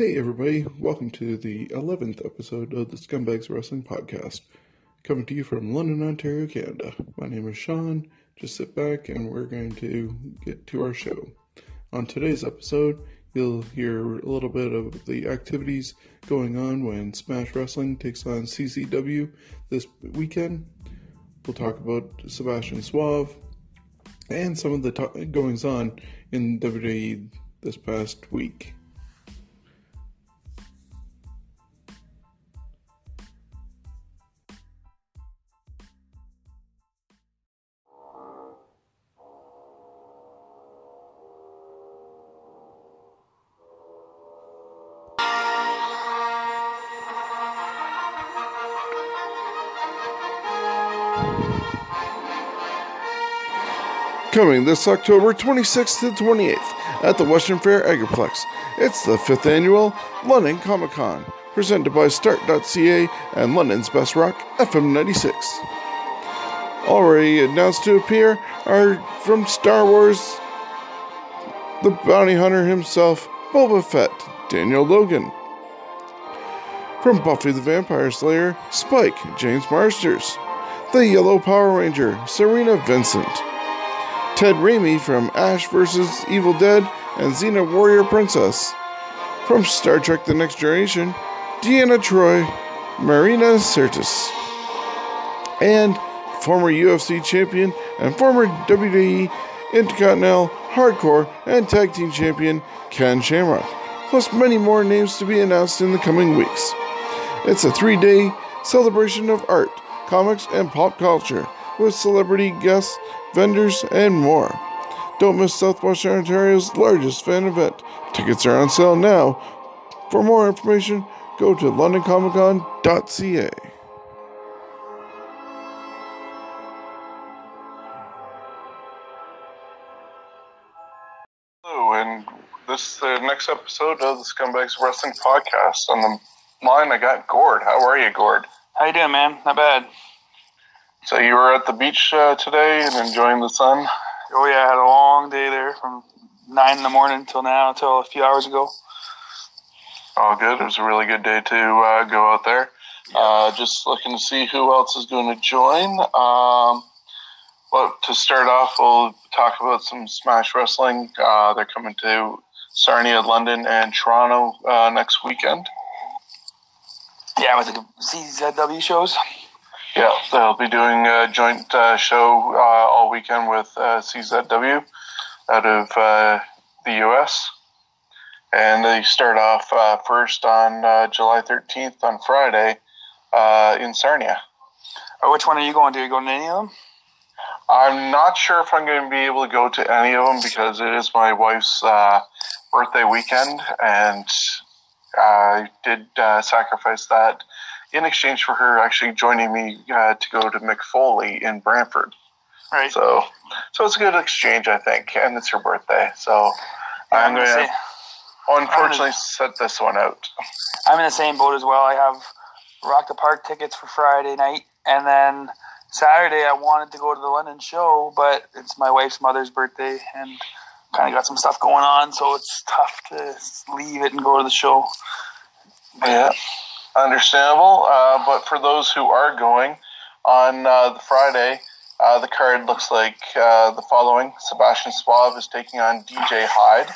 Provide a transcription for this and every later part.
Hey everybody, welcome to the 11th episode of the Scumbags Wrestling Podcast. Coming to you from London, Ontario, Canada. My name is Shawn. Just sit back and we're going to get to our show. On today's episode, you'll hear a little bit of the activities going on when Smash Wrestling takes on CZW this weekend. We'll talk about Sebastian Suave and some of the to- goings on in WWE this past week. Coming this October 26th to 28th at the Western Fair Agriplex. It's the 5th annual London Comic Con, presented by Start.ca and London's Best Rock FM 96. Already announced to appear are from Star Wars, the bounty hunter himself, Boba Fett, Daniel Logan. From Buffy the Vampire Slayer, Spike, James Marsters. The Yellow Power Ranger, Serena Vincent. Ted Raimi from Ash vs. Evil Dead and Xena Warrior Princess. From Star Trek The Next Generation, Deanna Troi, Marina Sirtis. And former UFC champion and former WWE Intercontinental Hardcore and Tag Team Champion Ken Shamrock, plus many more names to be announced in the coming weeks. It's a three day celebration of art, comics, and pop culture with celebrity guests, vendors, and more. Don't miss Southwestern Ontario's largest fan event. Tickets are on sale now. For more information, go to londoncomiccon.ca. Hello, and this is the next episode of the Scumbags Wrestling Podcast. On the line, I got Gord. How are you, Gord? How you doing, man? Not bad. So you were at the beach uh, today and enjoying the sun. Oh yeah, I had a long day there from nine in the morning till now, till a few hours ago. All good. It was a really good day to uh, go out there. Uh, just looking to see who else is going to join. Um, well, to start off, we'll talk about some Smash Wrestling. Uh, they're coming to Sarnia, London, and Toronto uh, next weekend. Yeah, with the CZW shows. Yeah, they'll be doing a joint uh, show uh, all weekend with uh, CZW out of uh, the U.S. And they start off uh, first on uh, July 13th on Friday uh, in Sarnia. Which one are you going to? Are you going to any of them? I'm not sure if I'm going to be able to go to any of them because it is my wife's uh, birthday weekend, and I did uh, sacrifice that in exchange for her actually joining me uh, to go to Mick Foley in Brantford. Right. So, so it's a good exchange, I think, and it's her birthday, so I'm going gonna to unfortunately set this one out. I'm in the same boat as well. I have Rock the Park tickets for Friday night, and then Saturday I wanted to go to the London show, but it's my wife's mother's birthday, and kind of got some stuff going on, so it's tough to leave it and go to the show. Yeah, understandable. Uh, but for those who are going on uh, the Friday, uh, the card looks like uh, the following: Sebastian Suave is taking on DJ Hyde.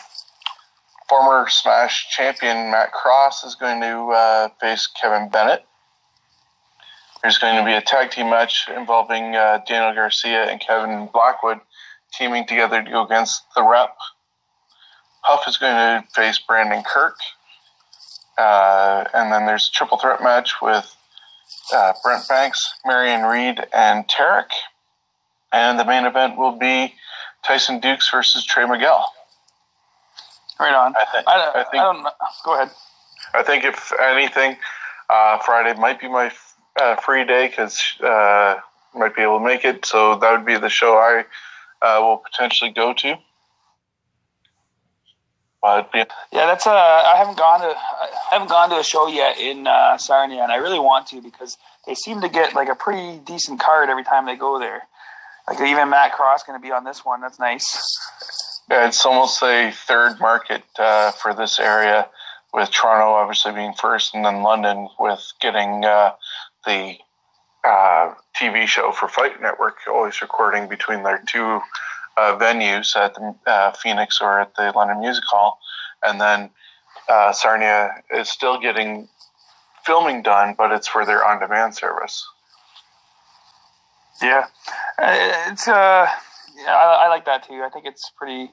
Former Smash champion Matt Cross is going to uh, face Kevin Bennett. There's going to be a tag team match involving uh, Daniel Garcia and Kevin Blackwood teaming together to go against the Rep. Huff is going to face Brandon Kirk. Uh, and then there's a triple threat match with uh, Brent Banks, Marion Reed, and Tarek. And the main event will be Tyson Dux versus Trey Miguel. Right on. I think- I, don't, I I, think- don't know. Go ahead. I think if anything, uh, Friday might be my uh, free day because uh, might be able to make it. So that would be the show I uh, will potentially go to. But yeah, Yeah, that's uh, I haven't gone to I haven't gone to a show yet in uh, Sarnia, and I really want to because they seem to get like a pretty decent card every time they go there. Like even Matt Cross going to be on this one. That's nice. Yeah, it's almost a third market uh, for this area, with Toronto obviously being first, and then London with getting uh, the uh, TV show for Fight Network always recording between their two uh, venues at the uh, Phoenix or at the London Music Hall, and then uh, Sarnia is still getting filming done, but it's for their on-demand service. Yeah, Uh, it's uh, yeah, I, I like that too. I think it's pretty.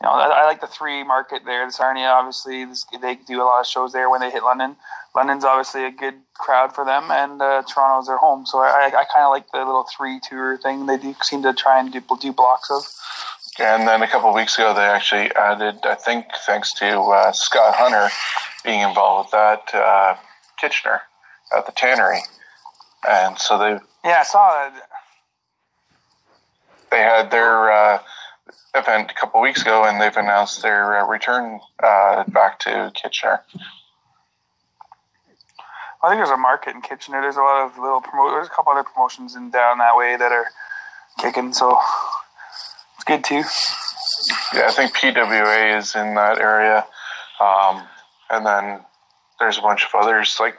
You know, I, I like the three market there. The Sarnia, obviously, this, they do a lot of shows there when they hit London. London's obviously a good crowd for them, and uh, Toronto's their home. So I, I, I kind of like the little three tour thing they do seem to try and do, do blocks of. And then a couple of weeks ago, they actually added, I think, thanks to uh, Scott Hunter being involved with that, uh, Kitchener at the tannery. And so they Yeah, I saw that. they had their uh, event a couple weeks ago, and they've announced their uh, return uh, back to Kitchener. I think there's a market in Kitchener. There's a lot of little promo. There's a couple other promotions in down that way that are kicking. So it's good too. Yeah, I think PWA is in that area, um, and then there's a bunch of others. Like,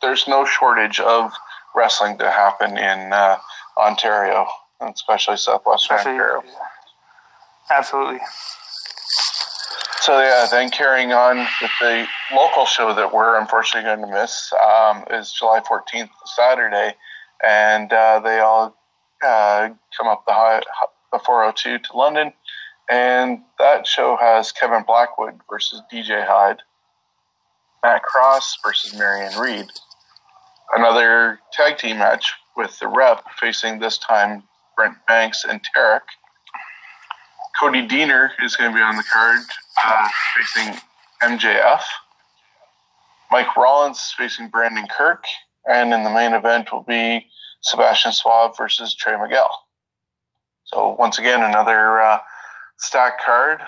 there's no shortage of wrestling to happen in uh, Ontario, and especially Southwestern Especially, Ontario. Absolutely. So yeah, then carrying on with the local show that we're unfortunately going to miss um, is July 14th, Saturday, and uh, they all uh, come up the high, the 402 to London, and that show has Kevin Blackwood versus DJ Hyde, Matt Cross versus Marion Reed, another tag team match with the Rep facing this time Brent Banks and Tarek. Cody Deaner is going to be on the card uh, facing MJF. Mike Rollins facing Brandon Kirk. And in the main event will be Sebastian Suave versus Trey Miguel. So, once again, another uh, stacked card.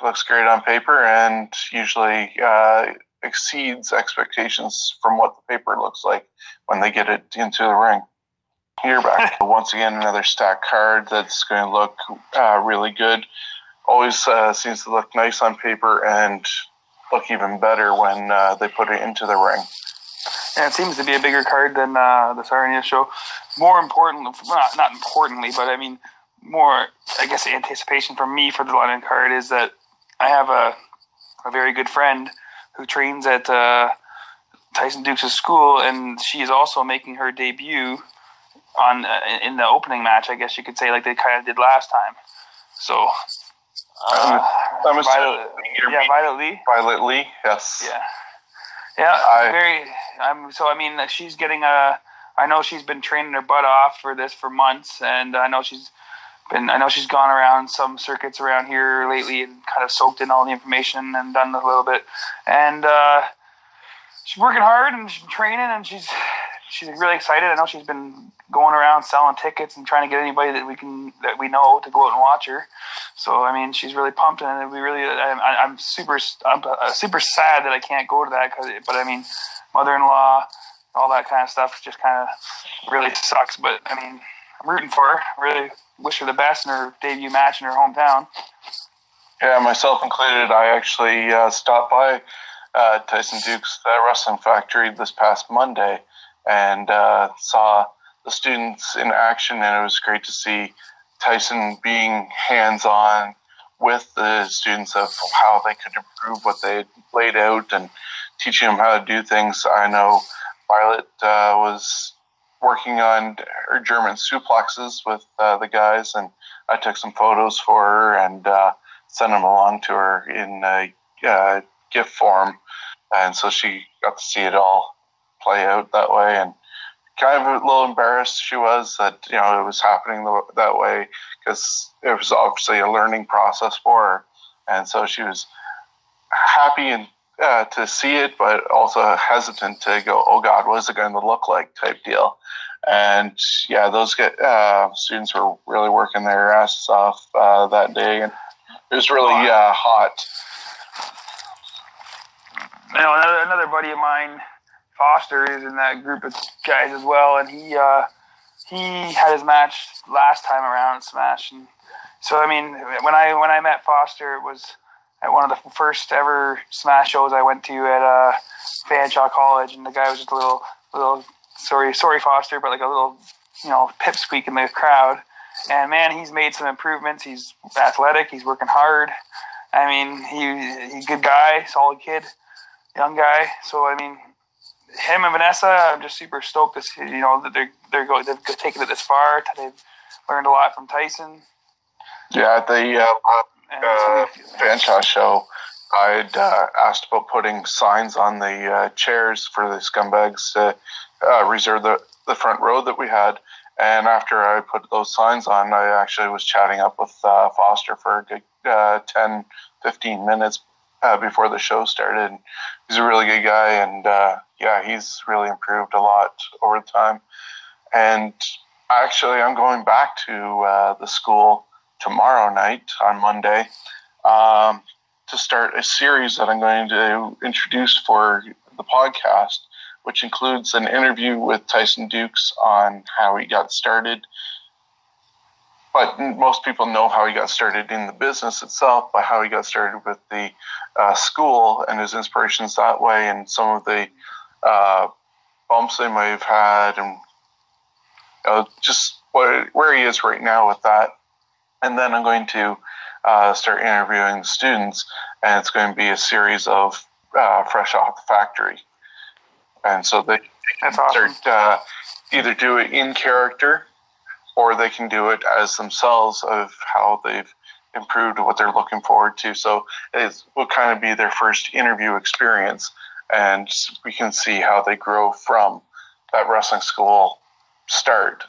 Looks great on paper and usually uh, exceeds expectations from what the paper looks like when they get it into the ring. You're back. Once again, another stack card that's going to look uh, really good. Always uh, seems to look nice on paper and look even better when uh, they put it into the ring. And it seems to be a bigger card than uh, the Sarnia show. More important, not, not importantly, but I mean, more, I guess, anticipation for me for the London card is that I have a, a very good friend who trains at uh, Tyson Dux' school, and she is also making her debut on uh, in the opening match. I guess you could say, like they kind of did last time. So, uh, I'm assuming Violet, yeah, Violet Lee. Violet Lee, yes. Yeah, yeah. I- very. I'm so. I mean, she's getting a. I know she's been training her butt off for this for months, and I know she's been. I know she's gone around some circuits around here lately and kind of soaked in all the information and done a little bit, and uh, she's working hard and she's training and she's she's really excited. I know she's been going around selling tickets and trying to get anybody that we can that we know to go out and watch her. So I mean, she's really pumped, and we really. I'm, I'm super. I'm uh, super sad that I can't go to that because. But I mean, mother-in-law, all that kind of stuff just kind of really sucks. But I mean, I'm rooting for her. I really wish her the best in her debut match in her hometown. Yeah, myself included. I actually uh, stopped by uh, Tyson Dux's uh, Wrestling Factory this past Monday and uh, saw the students in action, and it was great to see Tyson being hands on with the students of how they could improve what they laid out and teaching them how to do things. I know Violet uh, was working on her German suplexes with uh, the guys, and I took some photos for her and uh, sent them along to her in a uh, gift form, and so she got to see it all play out that way. And kind of a little embarrassed she was that you know it was happening that way because it was obviously a learning process for her, and so she was happy and uh, to see it, but also hesitant to go, oh God, what is it going to look like type deal. And yeah, those uh, students were really working their asses off uh, that day, and it was really uh, hot. You know, another, another buddy of mine, Foster, is in that group of guys as well, and he uh, he had his match last time around Smash, and so I mean, when I when I met Foster, it was at one of the first ever Smash shows I went to at uh, Fanshawe College, and the guy was just a little, little sorry, sorry Foster, but like a little, you know, pipsqueak in the crowd. And man, he's made some improvements. He's athletic. He's working hard. I mean, he he's a good guy, solid kid, young guy. So I mean, him and Vanessa, I'm just super stoked to see. You know that they're they're going they've taken it this far. They've learned a lot from Tyson. Yeah, at the uh, uh, Fanshawe show, I'd uh, asked about putting signs on the uh, chairs for the scumbags to uh, reserve the, the front row that we had. And after I put those signs on, I actually was chatting up with uh, Foster for a good uh, 10, 15 minutes uh, before the show started. He's a really good guy, and yeah, he's really improved a lot over time. And actually, I'm going back to the school tomorrow night on Monday um, to start a series that I'm going to introduce for the podcast, which includes an interview with Tyson Dux on how he got started. But most people know how he got started in the business itself, by how he got started with the uh, school and his inspirations that way, and some of the uh, bumps they may have had, and you know, just what, where he is right now with that and then I'm going to uh, start interviewing the students, and it's going to be a series of uh, fresh off the factory. And so they can awesome. start uh, either do it in character, or they can do it as themselves of how they've improved what they're looking forward to. So it will kind of be their first interview experience, and we can see how they grow from that wrestling school start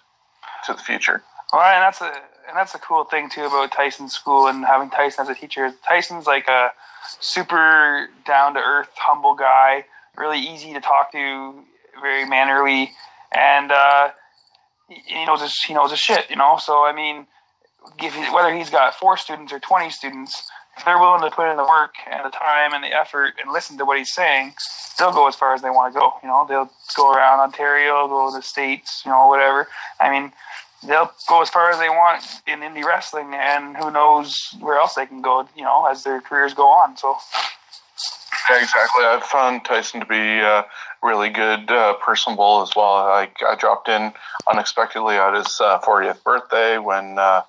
to the future. Right, and that's a and that's a cool thing too about Tyson's school and having Tyson as a teacher. Tyson's like a super down to earth, humble guy, really easy to talk to, very mannerly, and uh, he knows his he knows his shit, you know. So I mean, whether he's got four students or twenty students, if they're willing to put in the work and the time and the effort and listen to what he's saying, they'll go as far as they want to go. You know, they'll go around Ontario, go to the states, you know, whatever. I mean, they'll go as far as they want in indie wrestling, and who knows where else they can go, you know, as their careers go on. So. Yeah, exactly. I've found Tyson to be uh, really good, uh, personable as well. Like I dropped in unexpectedly at his uh, 40th birthday when uh,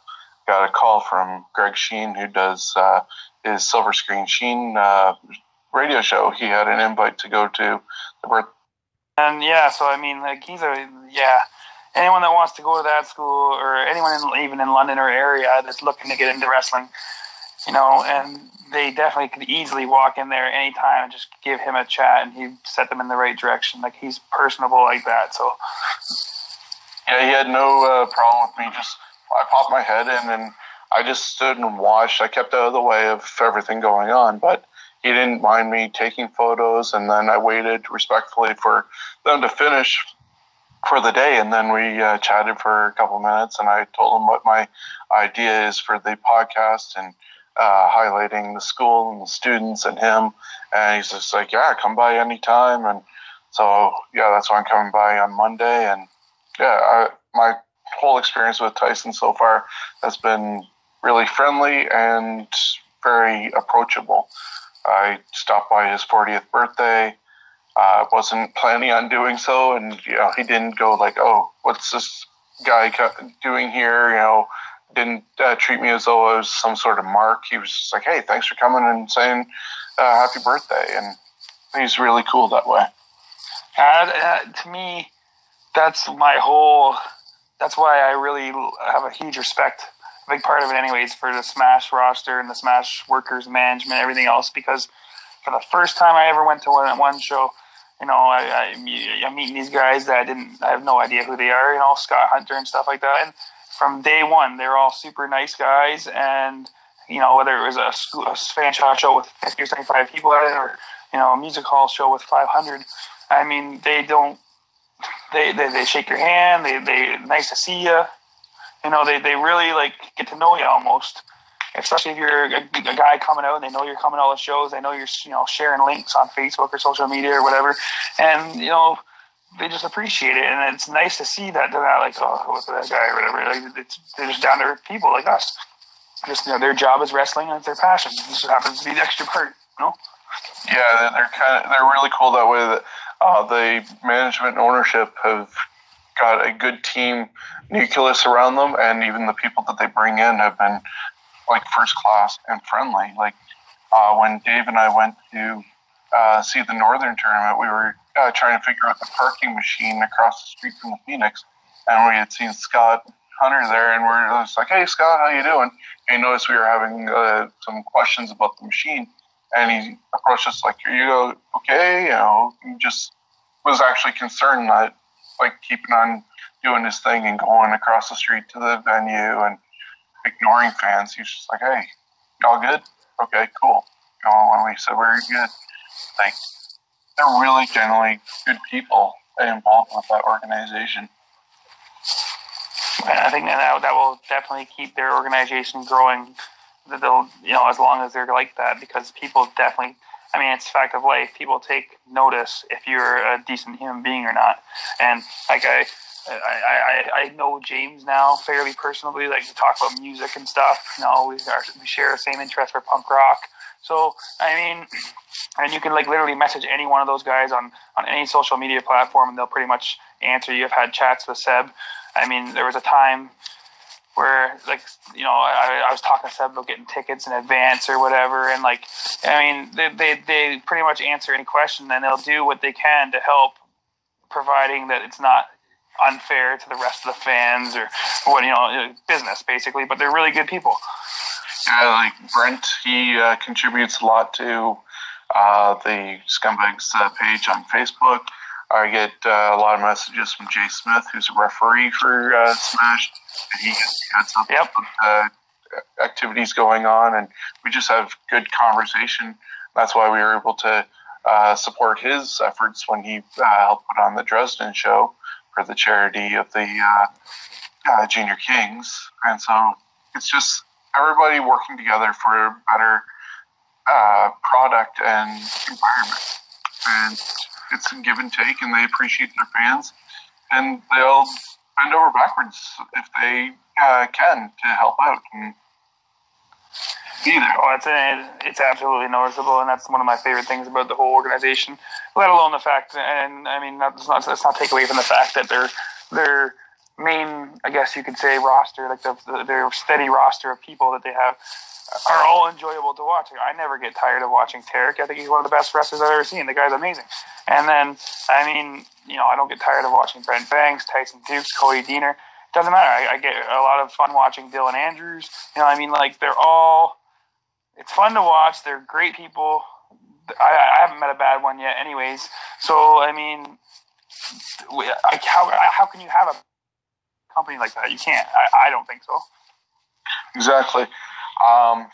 got a call from Greg Sheen, who does uh, his Silver Screen Sheen uh, radio show. He had an invite to go to the birth. And yeah, so I mean, like he's a yeah anyone that wants to go to that school or anyone in, even in London or area that's looking to get into wrestling, you know, and they definitely could easily walk in there anytime and just give him a chat and he'd set them in the right direction. Like he's personable like that. So yeah, he had no uh, problem with me. Just I popped my head in and I just stood and watched. I kept out of the way of everything going on, but he didn't mind me taking photos. And then I waited respectfully for them to finish for the day, and then we uh, chatted for a couple minutes, and I told him what my idea is for the podcast and uh, highlighting the school and the students and him, and he's just like, "Yeah, come by anytime." And so, yeah, that's why I'm coming by on Monday, and yeah, I, my whole experience with Tyson so far has been really friendly and very approachable. I stopped by his 40th birthday. Uh, wasn't planning on doing so, and you know he didn't go like, "Oh, what's this guy doing here?" You know, didn't uh, treat me as though I was some sort of mark. He was just like, "Hey, thanks for coming and saying uh, happy birthday," and he's really cool that way. Uh, uh, to me, that's my whole. That's why I really have a huge respect, a big part of it, anyways, for the Smash roster and the Smash workers, management, everything else. Because for the first time I ever went to one one show, you know, I, I, I'm meeting these guys that I didn't, I have no idea who they are, you know, Scott Hunter and stuff like that. And from day one, they're all super nice guys. And, you know, whether it was a, school, a fan show with 50 or 75 people at it or, you know, a music hall show with 500, I mean, they don't, they, they, they shake your hand. They, they, nice to see you. You know, they, they really like get to know you almost especially if you're a, a, guy coming out and they know you're coming to all the shows, they know you're you know sharing links on Facebook or social media or whatever, and you know they just appreciate it, and it's nice to see that they're not like oh what's that guy or whatever. Like, it's, they're just down to earth people like us. Just you know their job is wrestling and it's their passion. This just happens to be the extra part, you know. Yeah, they're kind of they're really cool that way. That uh, the management and ownership have got a good team nucleus around them, and even the people that they bring in have been like first class and friendly. Like uh, when Dave and I went to uh, see the Northern tournament, we were uh, trying to figure out the parking machine across the street from the Phoenix, and we had seen Scott Hunter there, and we're just like, "Hey, Scott, how you doing?" And he noticed we were having uh, some questions about the machine, and he approached us like, "Are you go, okay?" You know, he just was actually concerned that like keeping on doing his thing and going across the street to the venue and ignoring fans. He's just like, "Hey, y'all good? Okay, cool." You know, and we said we're good. Like they're really generally good people involved with that organization. I think that that will definitely keep their organization growing. They'll, you know, as long as they're like that, because people definitely. I mean, it's fact of life. People take notice if you're a decent human being or not. And like I, I, I, I know James now fairly personally. Like to talk about music and stuff. You know, we are, we share the same interest for punk rock. So I mean, and you can like literally message any one of those guys on on any social media platform, and they'll pretty much answer you. I've had chats with Seb. I mean, there was a time where like you know I, I was talking to Seb about getting tickets in advance or whatever, and like I mean they they, they pretty much answer any question, and they'll do what they can to help, providing that it's not unfair to the rest of the fans or what you know business basically but they're really good people. Yeah like brent he uh, contributes a lot to uh, the scumbags uh, page on facebook i get uh, a lot of messages from jay smith who's a referee for uh, smash. And he gets heads up yep. with, uh, activities going on and we just have good conversation. That's why we were able to support his efforts when he helped put on the dresden show for the charity of the uh, uh, Junior Kings, and so it's just everybody working together for a better uh, product and environment, and it's a give and take, and they appreciate their fans, and they'll bend over backwards if they uh, can to help out. And, either. Oh, it's it's absolutely noticeable, and that's one of my favorite things about the whole organization. Let alone the fact, and I mean, that's not let's not take away from the fact that their their main, I guess you could say, roster, like the, the, their steady roster of people that they have, are all enjoyable to watch. I never get tired of watching Tarek. I think he's one of the best wrestlers I've ever seen. The guy's amazing. And then, I mean, you know, I don't get tired of watching Brent Banks, Tyson Dux, Cody Deaner. Doesn't matter. I, I get a lot of fun watching Dylan Andrews. You know, I mean, like they're all it's fun to watch. They're great people. I, I haven't met a bad one yet, anyways. So I mean, how how can you have a company like that? You can't. I, I don't think so. Exactly. Um,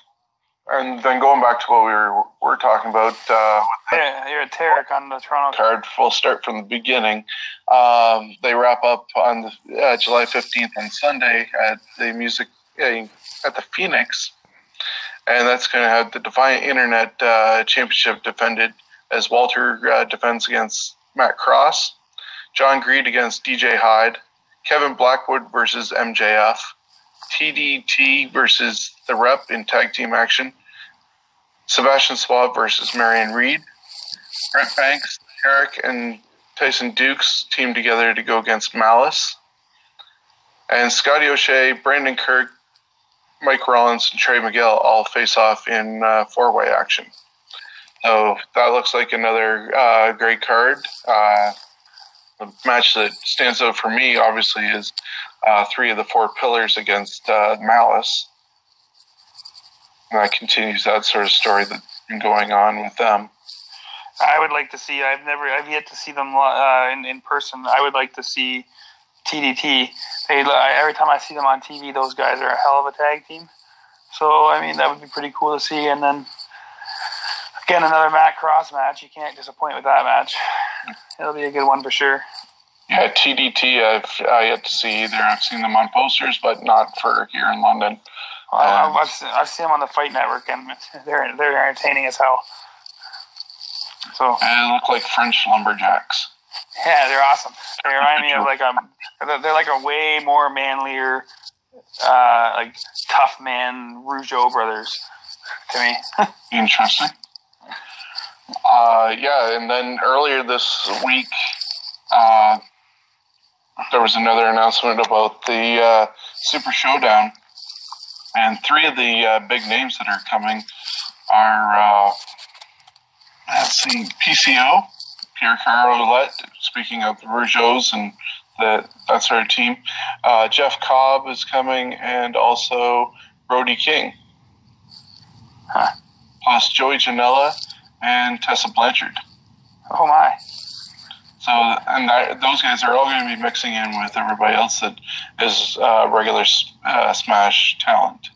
and then going back to what we were, were talking about. Uh, yeah, you're a Tarek on the Toronto card. We'll start from the beginning. Um, they wrap up on the, uh, July 15th on Sunday at the music uh, at the Phoenix and that's going to have the Defiant Internet uh, Championship defended as Walter uh, defends against Matt Cross, John Greed against DJ Hyde, Kevin Blackwood versus MJF, TDT versus The Rep in tag team action, Sebastian Suave versus Marion Reed. Brent Banks, Tarek, and Tyson Dux team together to go against Malice. And Scotty O'Shea, Brandon Kirk, Mike Rollins, and Trey Miguel all face off in uh, four way action. So that looks like another uh, great card. Uh, the match that stands out for me, obviously, is uh, three of the four pillars against uh, Malice. And that continues that sort of story that's been going on with them. I would like to see. I've never. I've yet to see them uh, in in person. I would like to see TDT. They every time I see them on TV, those guys are a hell of a tag team. So I mean, that would be pretty cool to see. And then again, another Matt Cross match. You can't disappoint with that match. It'll be a good one for sure. Yeah, TDT. I've uh, yet to see either. I've seen them on posters, but not for here in London. Well, um, I've, seen, I've seen them on the Fight Network, and they're they're entertaining as hell. So and they look like French lumberjacks. Yeah, they're awesome. They remind me of like a they're like a way more manlier, uh, like tough man Rougeau brothers to me. Interesting. Uh, yeah, and then earlier this week, uh, there was another announcement about the uh, Super Showdown, and three of the uh, big names that are coming are uh, let's see, PCO, Pierre Carl Ouellet, speaking of the Rougeaus and that sort of team. Uh, Jeff Cobb is coming, and also Brody King. Huh. Plus Joey Janela and Tessa Blanchard. Oh, my. So, and that, those guys are all going to be mixing in with everybody else that is uh, regular uh, Smash talent.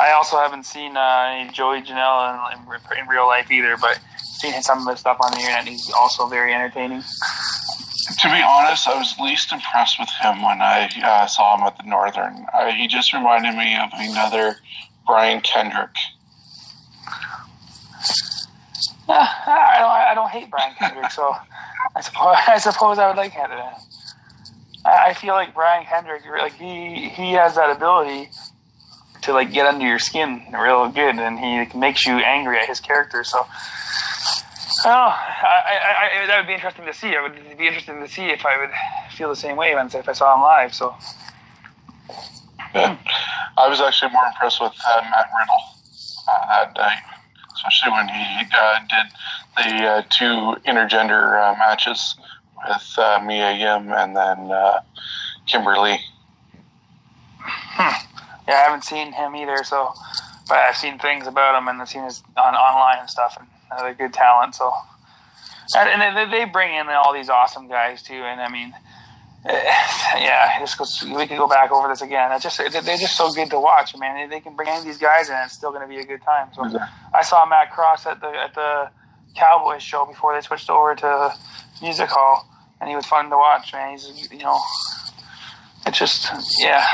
I also haven't seen uh, Joey Janela in, in, real life either, but seen some of his stuff on the internet. He's also very entertaining. To be honest, I was least impressed with him when I uh, saw him at the Northern. Uh, he just reminded me of another Brian Kendrick. I don't. I don't hate Brian Kendrick, so I suppose I suppose I would like Canada. I feel like Brian Kendrick, like he he has that ability to like get under your skin real good, and he makes you angry at his character. So, oh, I, I, I, that would be interesting to see. I would be interesting to see if I would feel the same way if I saw him live. So, yeah. I was actually more impressed with uh, Matt Riddle uh, that day, especially when he uh, did the uh, two intergender uh, matches with uh, Mia Yim and then Kimberly. Hmm yeah, I haven't seen him either. So, but I've seen things about him and I've seen his on online and stuff, and uh, they're good talent. So, and, and they, they bring in all these awesome guys too. And I mean, yeah, goes, we could go back over this again. It's just they're just so good to watch. I mean, they can bring in these guys and it's still going to be a good time. So, I saw Matt Cross at the at the Cowboys show before they switched over to Music Hall, and he was fun to watch. Man, he's you know, it's just yeah.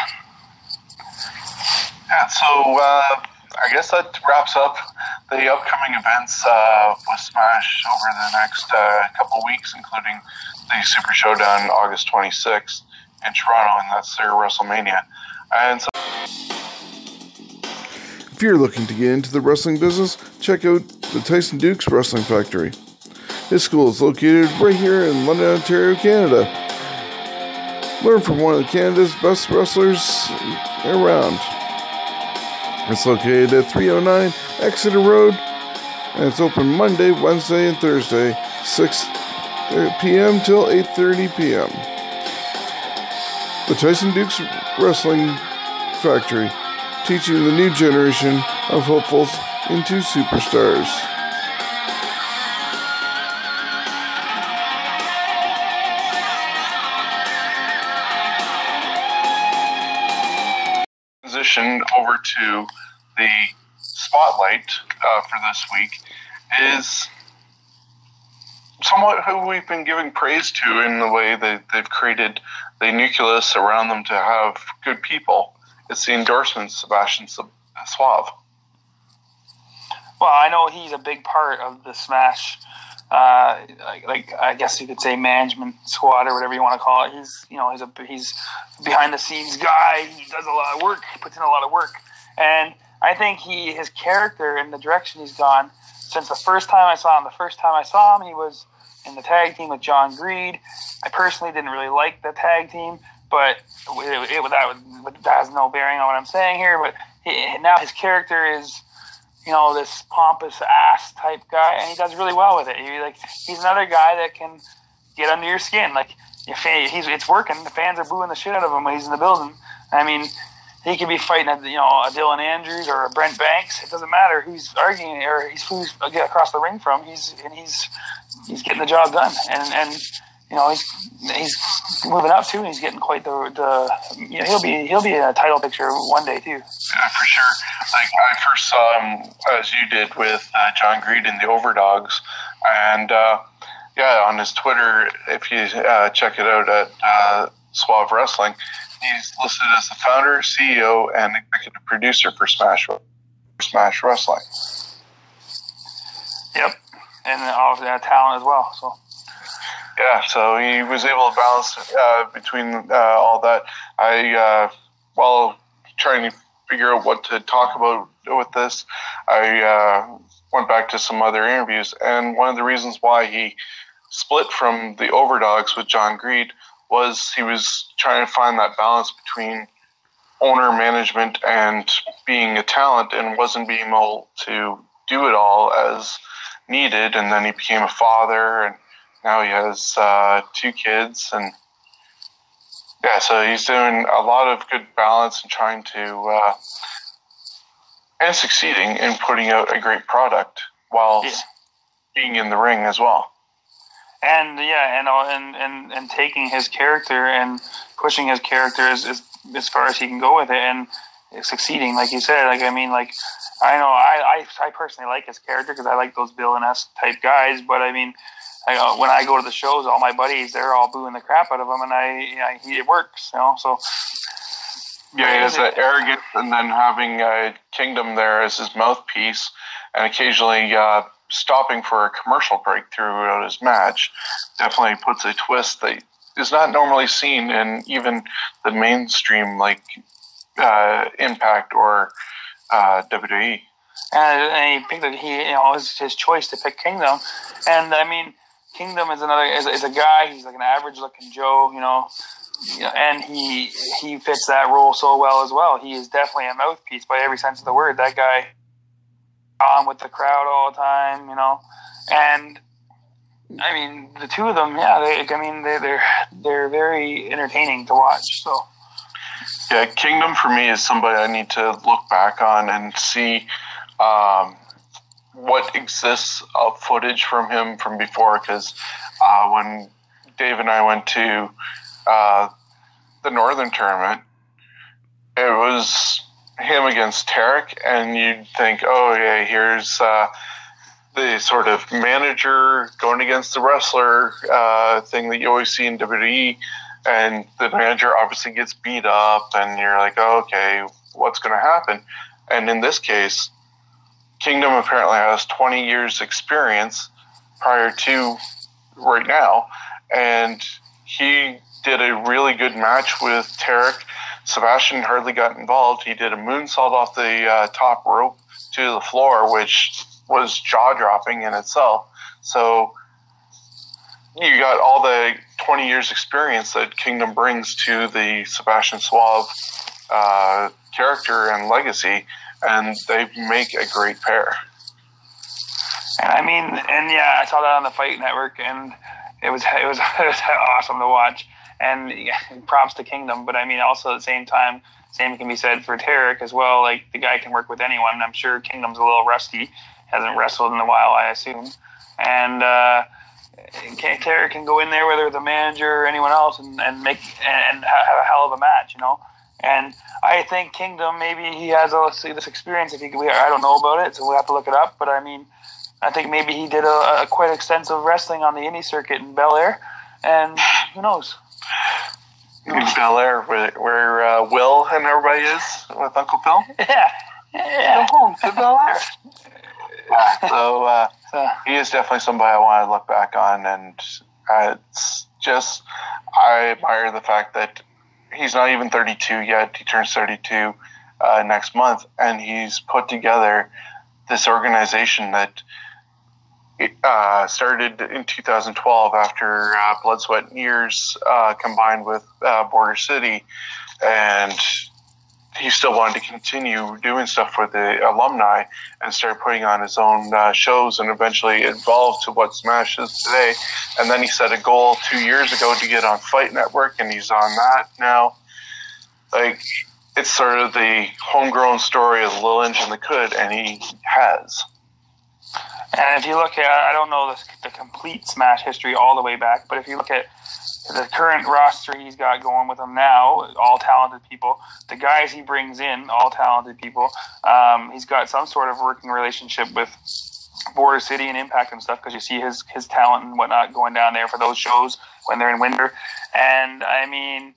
Yeah, so uh, I guess that wraps up the upcoming events uh, with Smash over the next uh, couple weeks, including the Super Showdown August 26th in Toronto, and that's their WrestleMania. And so. If you're looking to get into the wrestling business, check out the Tyson Dux Wrestling Factory. This school is located right here in London, Ontario, Canada. Learn from one of Canada's best wrestlers around. It's located at 309 Exeter Road, and it's open Monday, Wednesday, and Thursday, 6 p.m. till 8:30 p.m. The Tyson Dux Wrestling Factory, teaching the new generation of hopefuls into superstars. transition over to the spotlight uh, for this week is somewhat who we've been giving praise to in the way that they've created the nucleus around them to have good people. It's the endorsement Sebastian Suave. Well, I know he's a big part of the Smash uh, like, like, I guess you could say management squad or whatever you want to call it. He's you know he's a he's behind the scenes guy. He does a lot of work. He puts in a lot of work, and I think he his character and the direction he's gone since the first time I saw him. The first time I saw him, he was in the tag team with John Greed. I personally didn't really like the tag team, but it, it, that, that has no bearing on what I'm saying here. But he, now his character is, you know, this pompous ass type guy, and he does really well with it. He, like he's another guy that can get under your skin. Like if he's it's working, the fans are booing the shit out of him when he's in the building. I mean, he could be fighting a you know a Dylan Andrews or a Brent Banks. It doesn't matter who's arguing or he's who's across the ring from. He's and he's he's getting the job done. And and you know he's he's moving up too, and he's getting quite the the you know he'll be he'll be in a title picture one day too. Yeah, for sure. Like I first saw him as you did with uh, John Greed in the Overdogs, and uh, yeah, on his Twitter, if you uh, check it out at uh, Suave Wrestling He's listed as the founder, CEO, and executive producer for Smash Smash Wrestling. Yep, and all that talent as well. So. Yeah, so he was able to balance uh, between uh, all that. I, uh, while trying to figure out what to talk about with this, I uh, went back to some other interviews, and one of the reasons why he split from the Overdogs with John Greed was he was trying to find that balance between owner management and being a talent and wasn't being able to do it all as needed and then he became a father and now he has uh, two kids and yeah so he's doing a lot of good balance and trying to uh, and succeeding in putting out a great product while yeah. being in the ring as well and yeah, and and and and taking his character and pushing his character as, as as far as he can go with it and succeeding, like you said. Like I mean, like I know I I, I personally like his character because I like those villainous type guys, but I mean. I, uh, when I go to the shows, all my buddies they're all booing the crap out of him, and I, yeah, he, it works, you know. So yeah, he has that arrogance, and then having uh, Kingdom there as his mouthpiece, and occasionally uh, stopping for a commercial break throughout his match definitely puts a twist that is not normally seen in even the mainstream like uh, Impact or uh, WWE. And, he picked it. He you know it was his choice to pick Kingdom, and I mean Kingdom is another is, is a guy. He's like an average looking Joe, you know. And he he fits that role so well as well. He is definitely a mouthpiece by every sense of the word. That guy on with the crowd all the time, you know. And I mean, the two of them, yeah, they, I mean, they, they're they're very entertaining to watch. So. Yeah, Kingdom for me is somebody I need to look back on and see um, what exists of footage from him from before. Because uh, when Dave and I went to uh, the Northern Tournament, it was him against Tarek, and you'd think, oh yeah, here's uh, the sort of manager going against the wrestler uh, thing that you always see in WWE, and the manager obviously gets beat up, and you're like, oh, okay, what's going to happen? And in this case, Kingdom apparently has 20 years experience prior to right now, and he did a really good match with Tarek Sebastian hardly got involved. He did a moonsault off the uh, top rope to the floor, which was jaw dropping in itself. So you got all the 20 years experience that Kingdom brings to the Sebastian Suave uh, character and legacy, and they make a great pair. And I mean, and yeah, I saw that on the Fight Network, and it was it was it was awesome to watch and props to Kingdom. But I mean, also at the same time, same can be said for Tarek as well. Like the guy can work with anyone. I'm sure Kingdom's a little rusty, hasn't wrestled in a while, I assume, and. uh Tarek can go in there, whether it's a manager or anyone else, and, and make and have a hell of a match, you know. And I think Kingdom maybe he has all this experience. If he, we, I don't know about it, so we will have to look it up. But I mean, I think maybe he did a, a quite extensive wrestling on the indie circuit in Bel Air, and who knows? In Bel Air, where, where uh, Will and everybody is with Uncle Phil. Yeah, yeah. Go home to Bel Air. so uh, he is definitely somebody I want to look back on, and uh, it's just I admire the fact that he's not even 32 yet. He turns 32, uh, next month, and he's put together this organization that uh, started in 2012 after uh, Blood, Sweat, and Years uh, combined with uh, Border City, and he still wanted to continue doing stuff for the alumni and started putting on his own uh, shows and eventually evolved to what Smash is today. And then he set a goal two years ago to get on Fight Network, and he's on that now. Like, it's sort of the homegrown story of Lil Engine that could, and he has. And if you look at, I don't know the, the complete Smash history all the way back, but if you look at the current roster he's got going with him now, all talented people. The guys he brings in, all talented people. Um, he's got some sort of working relationship with Border City and Impact and stuff because you see his his talent and whatnot going down there for those shows when they're in winter. And I mean,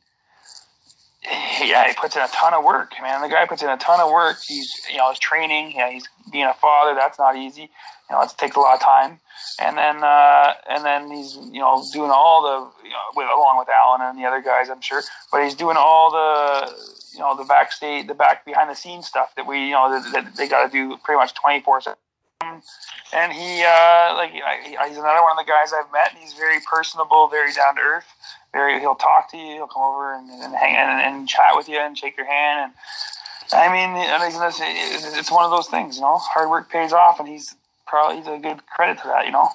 yeah, he puts in a ton of work, man. The guy puts in a ton of work. He's you know he's training. Yeah, he's being a father. That's not easy. You know, it takes a lot of time and then uh, and then he's you know doing all the you know, with along with Alan and the other guys, I'm sure. But he's doing all the you know the backstage, the back behind the scenes stuff that we you know that, that they got to do pretty much 24 seven. And he uh, like he's another one of the guys I've met. And he's very personable, very down to earth. Very he'll talk to you. He'll come over and, and hang and, and chat with you and shake your hand and. I mean, it's one of those things, you know. Hard work pays off, and he's probably a good credit to that, you know.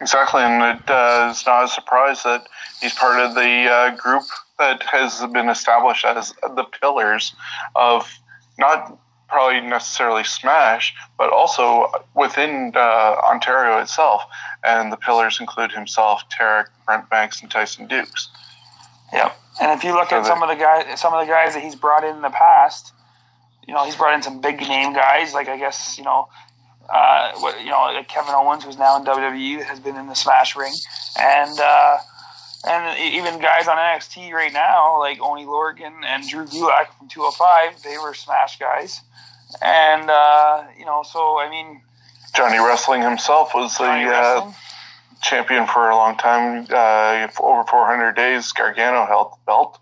Exactly, and it uh, is not a surprise that he's part of the uh, group that has been established as the pillars of not probably necessarily Smash, but also within uh, Ontario itself. And the pillars include himself, Tarek, Brent Banks, and Tyson Dux. Yep. And if you look so at some of the guys, some of the guys that he's brought in, in the past, you know, he's brought in some big name guys. Like I guess you know uh, you know, Kevin Owens, who's now in WWE, has been in the Smash ring, and uh, and even guys on NXT right now, like Oney Lorcan and Drew Gulak from 205, they were Smash guys, and uh, you know, so I mean, Johnny Wrestling himself was the uh, champion for a long time, uh, over 400 days. Gargano held the belt,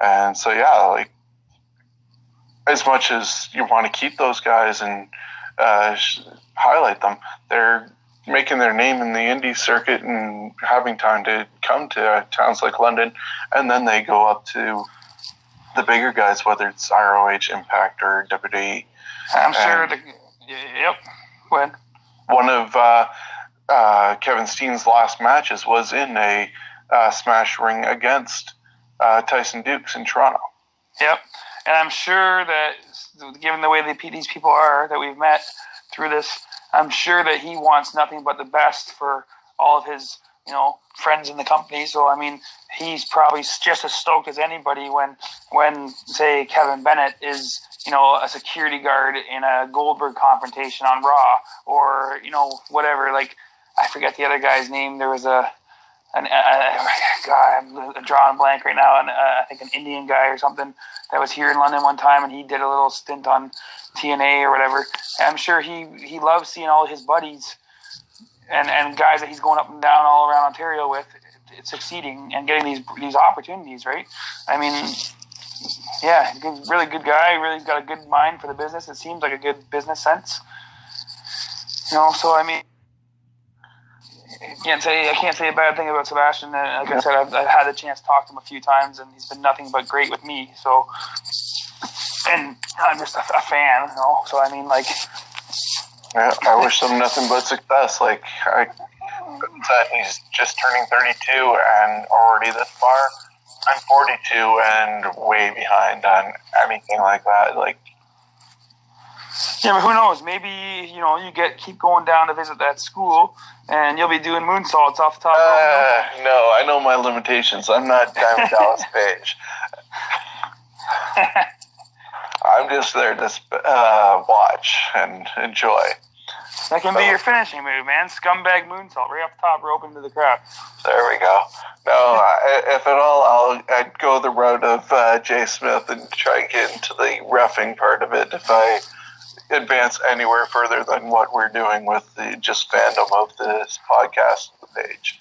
and so yeah, like as much as you want to keep those guys and uh, highlight them. They're making their name in the indie circuit and having time to come to uh, towns like London, and then they go up to the bigger guys, whether it's ROH, Impact, or WWE. I'm sure. The, yep. When one of uh, uh, Kevin Steen's last matches was in a uh, smash ring against uh, Tyson Dux in Toronto. Yep, and I'm sure that given the way the, these people are that we've met through this, I'm sure that he wants nothing but the best for all of his, you know, friends in the company. So I mean, he's probably just as stoked as anybody when, when say Kevin Bennett is, you know, a security guard in a Goldberg confrontation on Raw, or you know, whatever. Like I forget the other guy's name. There was a an uh, God, I'm drawing blank right now, and uh, I think an Indian guy or something that was here in London one time, and he did a little stint on TNA or whatever. And I'm sure he he loves seeing all his buddies and and guys that he's going up and down all around Ontario with succeeding and getting these these opportunities. Right? I mean, yeah, good, really good guy. Really got a good mind for the business. It seems like a good business sense. You know, so I mean can't say I can't say a bad thing about Sebastian. Like I said, I've, I've, had the chance to talk to him a few times, and he's been nothing but great with me. So, and I'm just a, a fan, you know. So I mean, like, yeah, I wish him nothing but success. Like I said, he's just turning 32 and already this far. I'm 42 and way behind on anything like that. Like yeah, but who knows? Maybe you know you get keep going down to visit that school, and you'll be doing moonsaults off the top. Uh, no, I know my limitations. I'm not Diamond Dallas Page. I'm just there to uh, watch and enjoy. That can so, be your finishing move, man. Scumbag moonsault right off the top rope into the crowd. There we go. No, if at all, I'll I'd go the route of uh, Jay Smith and try and get into the roughing part of it if I advance anywhere further than what we're doing with the just fandom of this podcast page.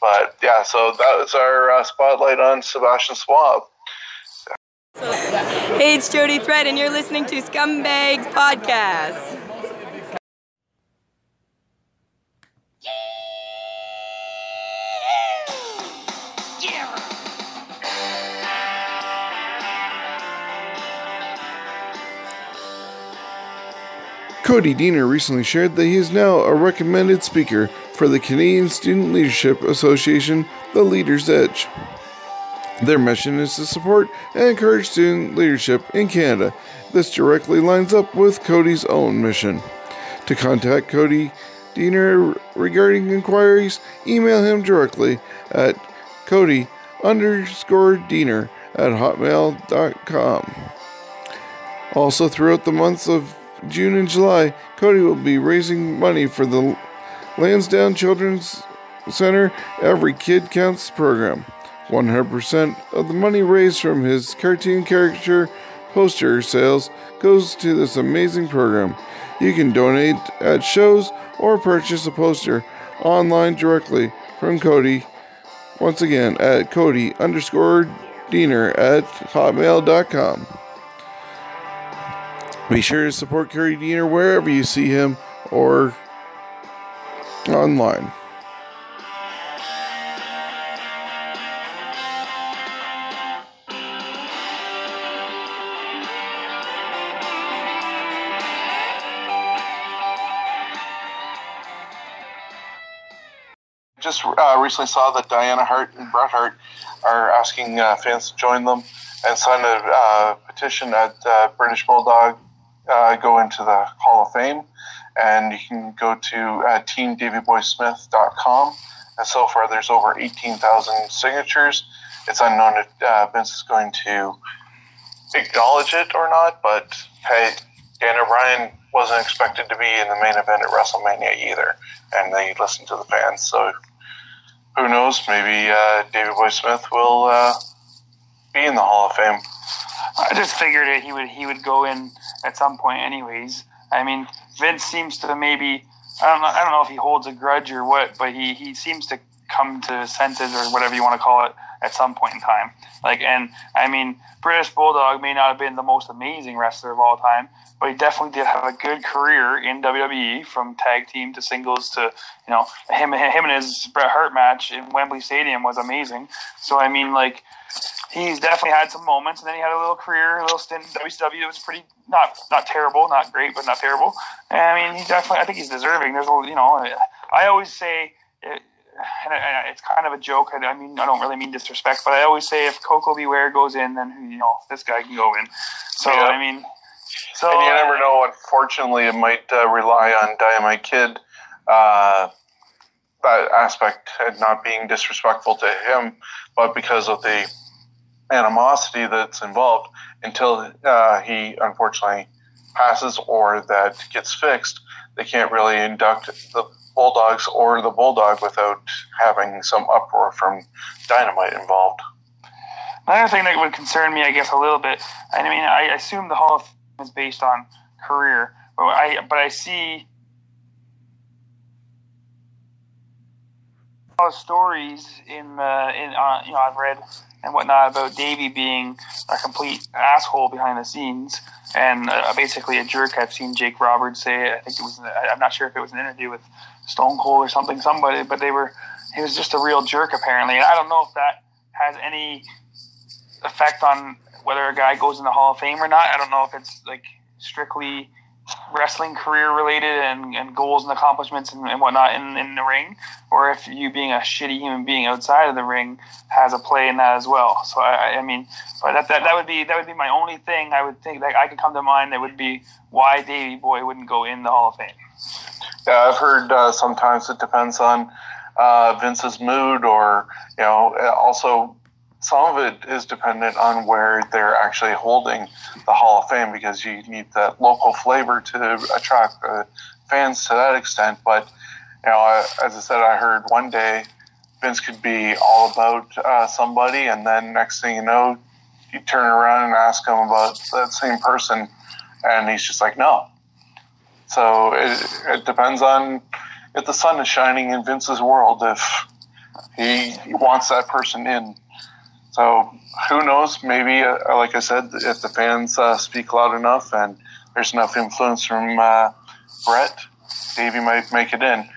But yeah, so that was our uh, spotlight on Sebastian Suave. Hey, it's Jody Thread, and you're listening to Scumbags Podcast. Cody Deaner recently shared that he is now a recommended speaker for the Canadian Student Leadership Association, The Leader's Edge. Their mission is to support and encourage student leadership in Canada. This directly lines up with Cody's own mission. To contact Cody Deaner regarding inquiries, email him directly at Cody underscore Deaner at hotmail.com. Also, throughout the months of June and July, Cody will be raising money for the Lansdowne Children's Center Every Kid Counts program. 100% of the money raised from his cartoon caricature poster sales goes to this amazing program. You can donate at shows or purchase a poster online directly from Cody. Once again, at Cody underscore Deaner at hotmail.com. Be sure to support Cody Deaner wherever you see him or online. Just uh, recently saw that Diana Hart and Bret Hart are asking uh, fans to join them and sign a uh, petition at uh, British Bulldog, uh, go into the Hall of Fame. And you can go to uh, teamdavyboysmith.com. And so far, there's over 18,000 signatures. It's unknown if uh, Vince is going to acknowledge it or not, but hey, Daniel Bryan wasn't expected to be in the main event at WrestleMania either, and they listened to the fans. So who knows? Maybe uh, Davey Boy Smith will uh, be in the Hall of Fame. I just figured that he would he would go in at some point, anyways. I mean, Vince seems to maybe I don't know I don't know if he holds a grudge or what, but he he seems to come to senses or whatever you want to call it at some point in time. Like, and I mean, British Bulldog may not have been the most amazing wrestler of all time, but he definitely did have a good career in WWE from tag team to singles to you know him him and his Bret Hart match in Wembley Stadium was amazing. So I mean, like he's definitely had some moments, and then he had a little career, a little stint in WCW. It was pretty not not terrible, not great, but not terrible. And I mean, he definitely I think he's deserving. There's a you know I always say. It, and it's kind of a joke. I mean, I don't really mean disrespect, but I always say if Koko B. Ware goes in, then you know this guy can go in. So Yeah. I mean, so and you never uh, know. Unfortunately, it might uh, rely on Dynamite Kid, uh, that aspect and not being disrespectful to him, but because of the animosity that's involved until uh, he unfortunately passes or that gets fixed, they can't really induct the Bulldogs or the Bulldog without having some uproar from Dynamite involved. Another thing that would concern me, I guess, a little bit. I mean, I assume the Hall of Fame is based on career, but I but I see lot of stories in the in uh, you know I've read and whatnot about Davey being a complete asshole behind the scenes and uh, basically a jerk. I've seen Jake Roberts say. I think it was. I'm not sure if it was an interview with Stone Cold or something. Somebody, but they were. He was just a real jerk apparently, and I don't know if that has any effect on whether a guy goes in the Hall of Fame or not. I don't know if it's like strictly wrestling career related and, and goals and accomplishments and, and whatnot in, in the ring, or if you being a shitty human being outside of the ring has a play in that as well. So I, I mean, but that, that that would be that would be my only thing I would think that I could come to mind that would be why Davey Boy wouldn't go in the Hall of Fame. Yeah, I've heard uh, sometimes it depends on uh, Vince's mood, or you know, uh, also some of it is dependent on where they're actually holding the Hall of Fame because you need that local flavor to attract uh, fans to that extent. But you know, I, as I said, I heard one day Vince could be all about uh, somebody, and then next thing you know, you turn around and ask him about that same person, and he's just like, no. So it, it depends on if the sun is shining in Vince's world, if he wants that person in. So who knows? Maybe, uh, like I said, if the fans uh, speak loud enough and there's enough influence from uh, Bret, Davey might make it in.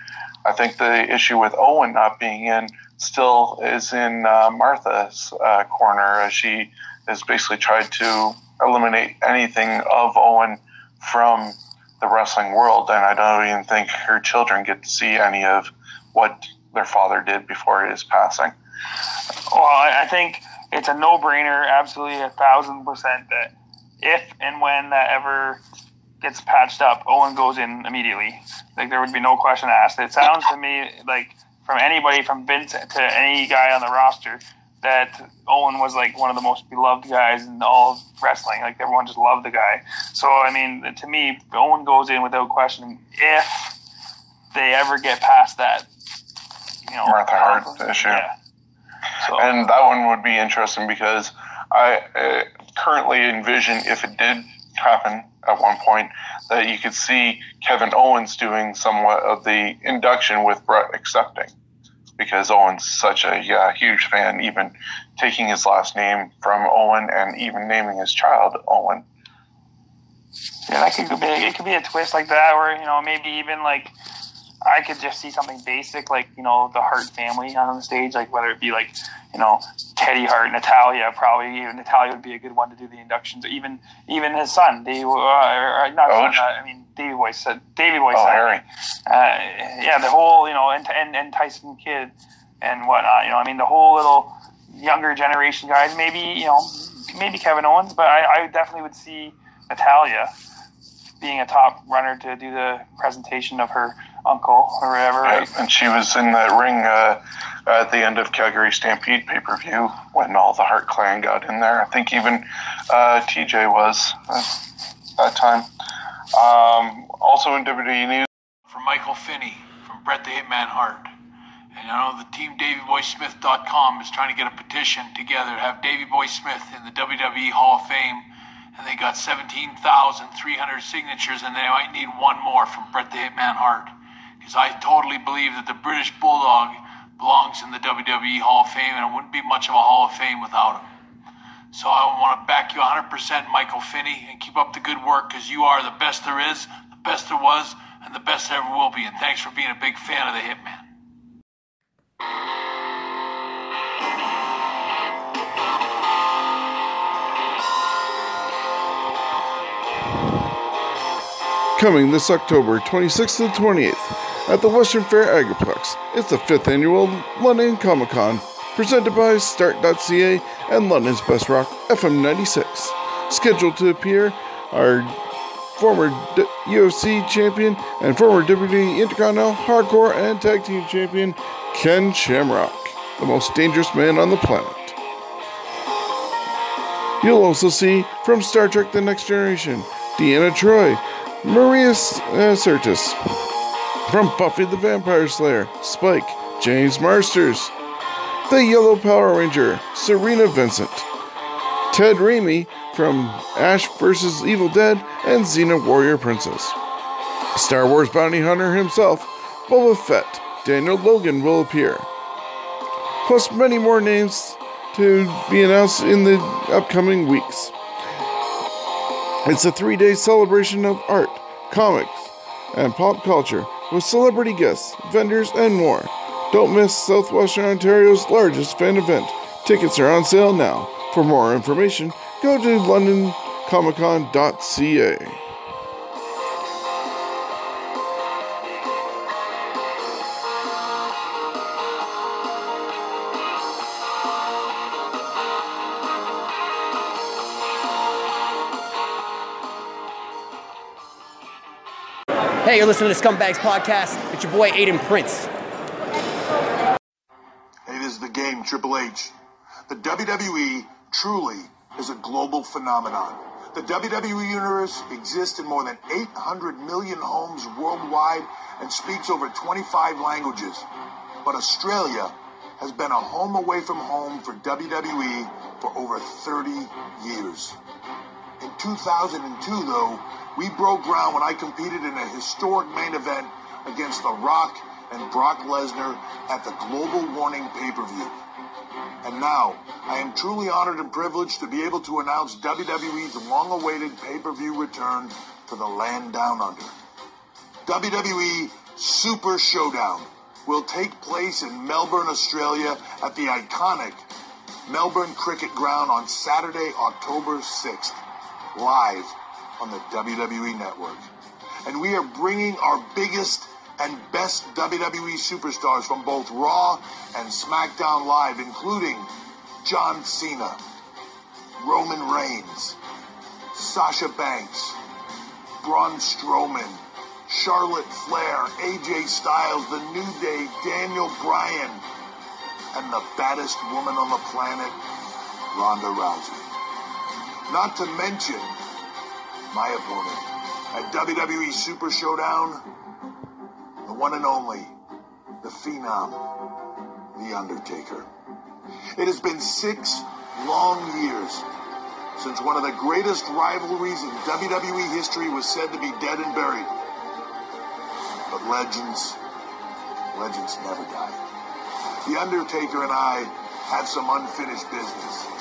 I think the issue with Owen not being in still is in uh, Martha's uh, corner as she has basically tried to eliminate anything of Owen from the wrestling world. And I don't even think her children get to see any of what their father did before his passing. Well, I think it's a no-brainer, absolutely a thousand percent that if and when that ever gets patched up, Owen goes in immediately. Like there would be no question asked. It sounds to me like from anybody from Vince to any guy on the roster that Owen was like one of the most beloved guys in all of wrestling. Like everyone just loved the guy. So I mean, to me, Owen goes in without question if they ever get past that. You know, Martha Hart issue. Yeah. So, And that one would be interesting because I uh, currently envision if it did happen at one point that you could see Kevin Owens doing somewhat of the induction with Bret accepting because Owen's such a yeah, huge fan, even taking his last name from Owen and even naming his child Owen. Yeah, that could be it. Could be a twist like that, or you know, maybe even like I could just see something basic like you know the Hart family on the stage, like whether it be like you know Teddy Hart, Natalya, probably even Natalya would be a good one to do the inductions, or even even his son, Dave, uh, or, not son, uh, I mean Davey Boy's son, Davey Boy's Oh. Harry. Uh, yeah, the whole you know and, and and Tyson Kidd and whatnot. You know, I mean the whole little younger generation guys. Maybe you know maybe Kevin Owens, but I, I definitely would see Natalya being a top runner to do the presentation of her uncle or whatever. Yeah, and she was in that ring uh, at the end of Calgary Stampede pay per view when all the Hart clan got in there. I think even uh, TJ was that time. Um, also in WWE news. from Michael Finney from Bret the Hitman Hart. And I know the team DavyBoySmith.com is trying to get a petition together to have Davey Boy Smith in the WWE Hall of Fame. And they got 17,300 signatures, and they might need one more from Bret the Hitman Hart. Because I totally believe that the British Bulldog belongs in the WWE Hall of Fame, and it wouldn't be much of a Hall of Fame without him. So I want to back you 100%, Michael Finney, and keep up the good work because you are the best there is, the best there was, and the best there ever will be. And thanks for being a big fan of the Hitman. Coming this October 26th to 28th at the Western Fair Agriplex. It's the 5th annual London Comic Con, presented by Start.ca and London's Best Rock FM 96. Scheduled to appear are former D- UFC champion and former WWE Intercontinental Hardcore and Tag Team champion Ken Shamrock, the most dangerous man on the planet. You'll also see from Star Trek The Next Generation, Deanna Troi, Marina S- uh, Sirtis. From Buffy the Vampire Slayer, Spike, James Marsters. The Yellow Power Ranger, Serena Vincent. Ted Raimi from Ash vs. Evil Dead and Xena Warrior Princess. Star Wars bounty hunter himself, Boba Fett, Daniel Logan will appear. Plus many more names to be announced in the upcoming weeks. It's a three day celebration of art, comics, and pop culture with celebrity guests, vendors, and more. Don't miss Southwestern Ontario's largest fan event. Tickets are on sale now. For more information, go to londoncomiccon.ca. Hey, you're listening to Scumbags Podcast. It's your boy Aiden Prince. It is the game, Triple H. The WWE truly is a global phenomenon. The WWE Universe exists in more than 800 million homes worldwide and speaks over 25 languages. But Australia has been a home away from home for WWE for over 30 years. In 2002, though, we broke ground when I competed in a historic main event against The Rock and Brock Lesnar at the Global Warning pay-per-view. And now, I am truly honored and privileged to be able to announce WWE's long-awaited pay-per-view return to the land down under. WWE Super Showdown will take place in Melbourne, Australia at the iconic Melbourne Cricket Ground on Saturday, October 6th, live on the WWE Network. And we are bringing our biggest and best WWE superstars from both Raw and SmackDown Live, including John Cena, Roman Reigns, Sasha Banks, Braun Strowman, Charlotte Flair, AJ Styles, The New Day, Daniel Bryan, and the baddest woman on the planet, Ronda Rousey. Not to mention my opponent at WWE Super Showdown, the one and only, the Phenom, The Undertaker. It has been six long years since one of the greatest rivalries in WWE history was said to be dead and buried. But legends, legends never die. The Undertaker and I have some unfinished business.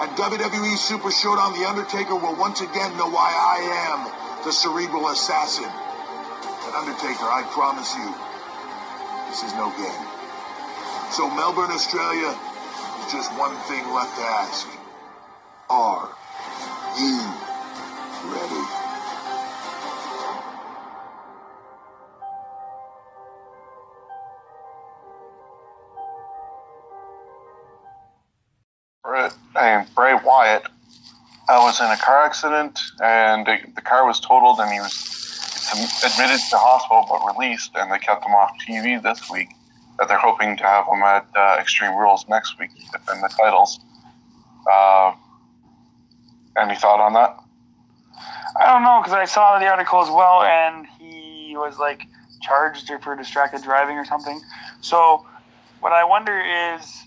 At WWE Super Showdown, The Undertaker will once again know why I am the cerebral assassin. And Undertaker, I promise you, this is no game. So Melbourne, Australia, is just one thing left to ask. Are you ready? Was in a car accident, and the car was totaled, and he was admitted to hospital but released, and they kept him off TV this week. That they're hoping to have him at uh, Extreme Rules next week to defend the titles. Uh, any thought on that? I don't know because I saw the article as well, and he was like charged for distracted driving or something. So, what I wonder is,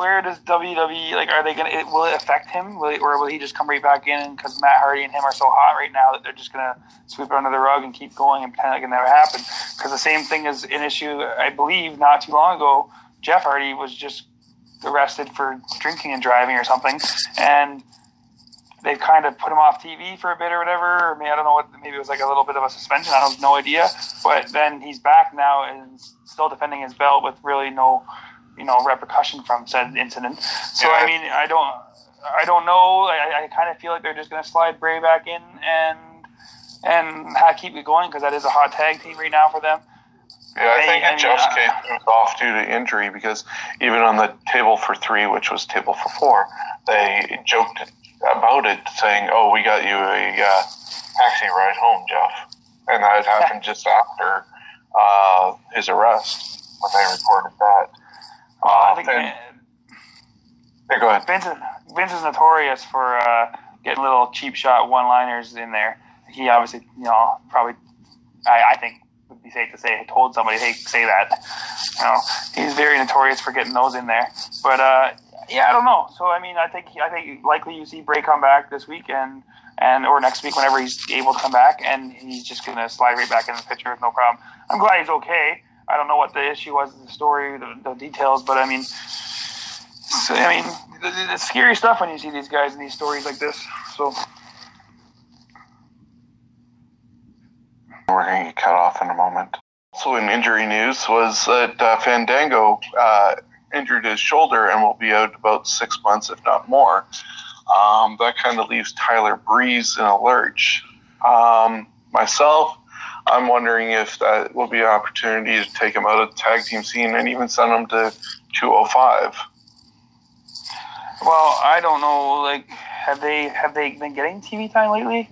where does WWE like? Are they gonna? It, will it affect him? Will it, or will he just come right back in? Because Matt Hardy and him are so hot right now that they're just gonna sweep it under the rug and keep going and pretend like it never happened. Because the same thing is an issue. I believe not too long ago, Jeff Hardy was just arrested for drinking and driving or something, and they've kind of put him off TV for a bit or whatever. Or maybe I don't know what. Maybe it was like a little bit of a suspension. I have no idea. But then he's back now and still defending his belt with really no, you know, repercussion from said incident. So I mean, I don't, I don't know. I, I kind of feel like they're just going to slide Bray back in and and keep it going because that is a hot tag team right now for them. Yeah, I think in Jeff's case, it was off due to injury because even on the table for three, which was table for four, they joked about it, saying, "Oh, we got you a uh, taxi ride home, Jeff," and that happened just after uh, his arrest when they reported that. Uh, I think and- yeah, go ahead. Vince, is- Vince is notorious for uh, getting little cheap shot one-liners in there. He obviously, you know, probably, I, I think would be safe to say, told somebody, "Hey, say that." You know, he's very notorious for getting those in there. But uh, yeah, I don't know. So I mean, I think I think likely you see Bray come back this week and and or next week whenever he's able to come back, and he's just gonna slide right back in the picture with no problem. I'm glad he's okay. I don't know what the issue was, in the story, the, the details, but I mean, so, I mean, it- it's scary stuff when you see these guys in these stories like this. So We're going to get cut off in a moment. Also, in injury news, was that uh, Fandango uh, injured his shoulder and will be out about six months, if not more. Um, that kind of leaves Tyler Breeze in a lurch. Um, myself, I'm wondering if that will be an opportunity to take him out of the tag team scene and even send him to 205. Well, I don't know. Like, have they have they been getting TV time lately?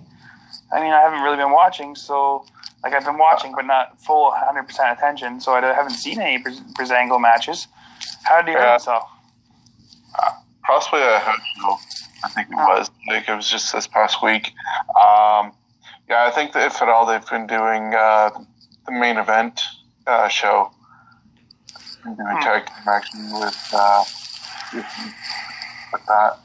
I mean, I haven't really been watching, so like I've been watching, but not full 100 percent attention. So I haven't seen any Briz- Breezango matches. How did he hurt himself? Possibly a show. I think it was. Like it was just this past week. Um, yeah, I think that if at all they've been doing uh, the main event uh, show, Been doing Hmm. tag team action with uh, with, with that.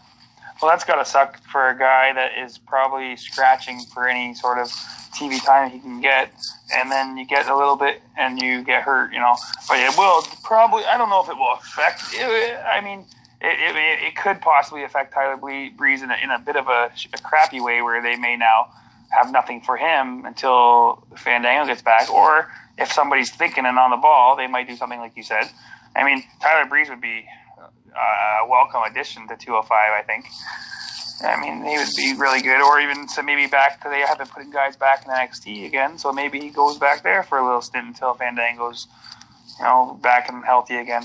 Well, that's gotta suck for a guy that is probably scratching for any sort of TV time he can get, and then you get a little bit and you get hurt, you know. But it will probably. I don't know if it will affect. It, I mean, it, it, it could possibly affect Tyler Breeze in a, in a bit of a, a crappy way where they may now have nothing for him until Fandango gets back, or if somebody's thinking and on the ball, they might do something like you said. I mean, Tyler Breeze would be uh, a welcome addition to 205, I think. I mean, he would be really good, or even so maybe back to they have been putting guys back in NXT again, so maybe he goes back there for a little stint until Fandango's, you know, back and healthy again.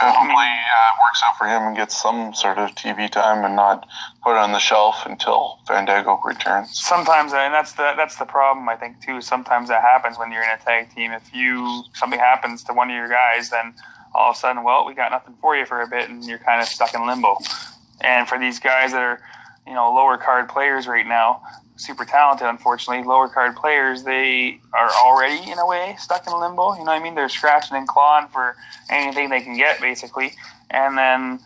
Uh, hopefully, uh, works out for him and gets some sort of TV time and not put on the shelf until Fandango returns. Sometimes, and that's the that's the problem I think too. Sometimes that happens when you're in a tag team. If you something happens to one of your guys, then all of a sudden, well, we got nothing for you for a bit, and you're kind of stuck in limbo. And for these guys that are, you know, lower card players right now, super talented, unfortunately, lower card players, they are already in a way stuck in limbo. You know what I mean? They're scratching and clawing for anything they can get, basically. And then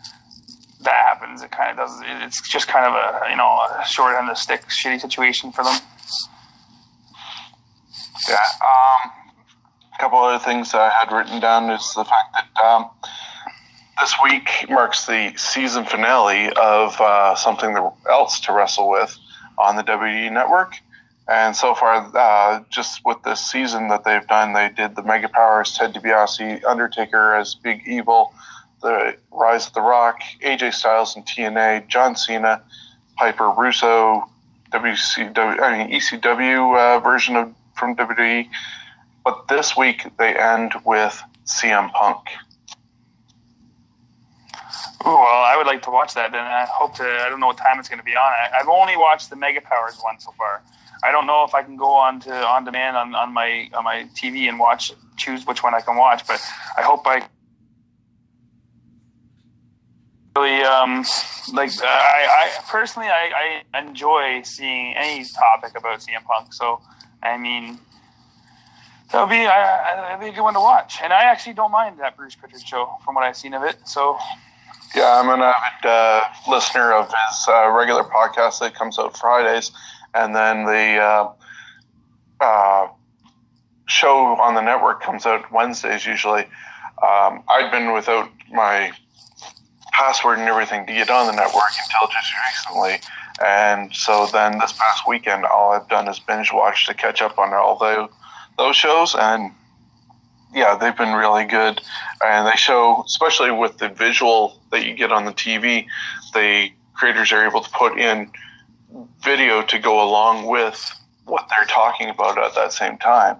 that happens. It kind of does. It's just kind of a you know a short end of the stick, shitty situation for them. Yeah. Um, a couple other things I had written down is the fact that um, this week marks the season finale of uh, something else to wrestle with on the WWE Network. And so far, uh, just with this season that they've done, they did the Mega Powers, Ted DiBiase, Undertaker as Big Evil, the Rise of the Rock, AJ Styles and TNA, John Cena, Piper Russo, WCW, I mean ECW uh, version of from WWE. But this week they end with CM Punk. Well, I would like to watch that. Then I hope to. I don't know what time it's going to be on. I, have only watched the Mega Powers one so far. I don't know if I can go on to on demand on, on my on my TV and watch choose which one I can watch. But I hope I really um like uh, I, I personally I, I enjoy seeing any topic about CM Punk. So I mean that'll be I, that'll be a good one to watch. And I actually don't mind that Bruce Pritchard show from what I've seen of it. So yeah, I'm an avid uh, listener of his uh, regular podcast that comes out Fridays, and then the uh, uh show on the network comes out Wednesdays usually. Um, I'd been without my password and everything to get on the network until just recently. And so then this past weekend, all I've done is binge watch to catch up on all the, those shows. And yeah, they've been really good. And they show, especially with the visual that you get on the TV, the creators are able to put in video to go along with what they're talking about at that same time.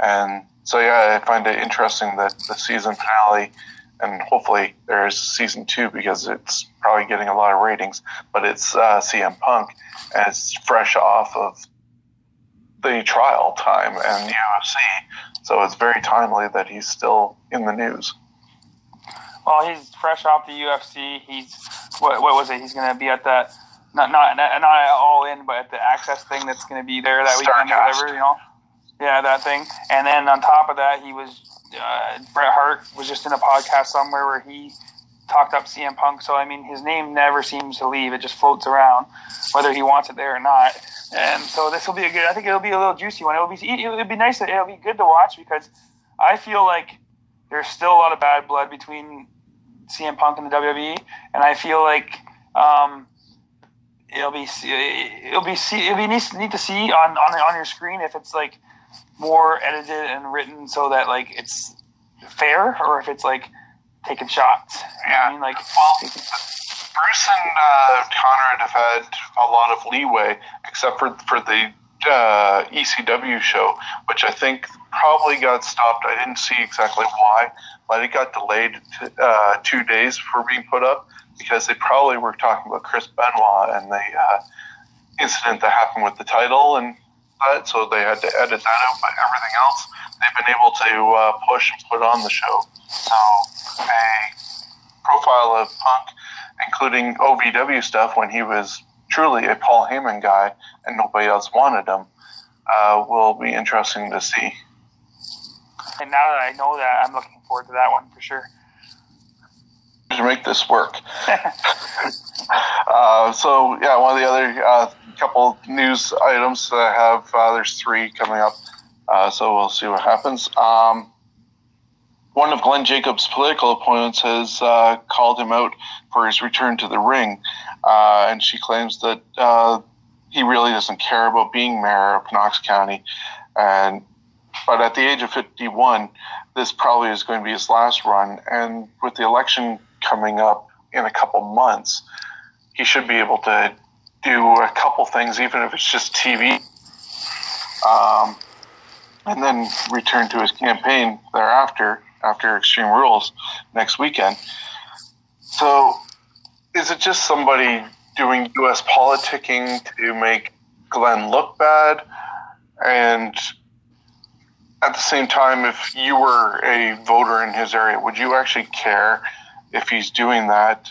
And so, yeah, I find it interesting that the season finale and hopefully there's season two because it's probably getting a lot of ratings. But it's uh, CM Punk, and it's fresh off of the trial time and UFC, so it's very timely that he's still in the news. Well, he's fresh off the UFC. He's what, what was it? He's going to be at that not not not all in, but at the access thing that's going to be there that weekend or whatever. You know, yeah, that thing. And then on top of that, he was uh, Bret Hart was just in a podcast somewhere where he talked up CM Punk. So I mean, his name never seems to leave; it just floats around, whether he wants it there or not. And so this will be a good. I think it'll be a little juicy one. It'll be it'll be nice. It'll be good to watch because I feel like there's still a lot of bad blood between CM Punk and the WWE, and I feel like. Um, it'll be it'll be it'll be neat, neat to see on, on on your screen if it's like more edited and written so that like it's fair, or if it's like taking shots. Yeah, I mean, like well, Bruce and uh, Conrad have had a lot of leeway, except for for the uh, ECW show, which I think probably got stopped. I didn't see exactly why, but it got delayed to, uh, two days for being put up because they probably were talking about Chris Benoit and the uh, incident that happened with the title and that, so they had to edit that out. But everything else, they've been able to uh, push and put on the show. So a profile of Punk, including OVW stuff when he was truly a Paul Heyman guy and nobody else wanted him, uh, will be interesting to see. And now that I know that, I'm looking forward to that one for sure. To make this work. Uh, so yeah, one of the other uh, couple news items that I have. Uh, there's three coming up, uh, so we'll see what happens. Um, one of Glenn Jacobs' political opponents has uh, called him out for his return to the ring, uh, and she claims that he really doesn't care about being mayor of Knox County, and but at the age of 51, this probably is going to be his last run, and with the election coming up in a couple months, he should be able to do a couple things, even if it's just TV, um, and then return to his campaign thereafter after Extreme Rules next weekend. So, is it just somebody doing U.S. politicking to make Glenn look bad? And at the same time, if you were a voter in his area, would you actually care if he's doing that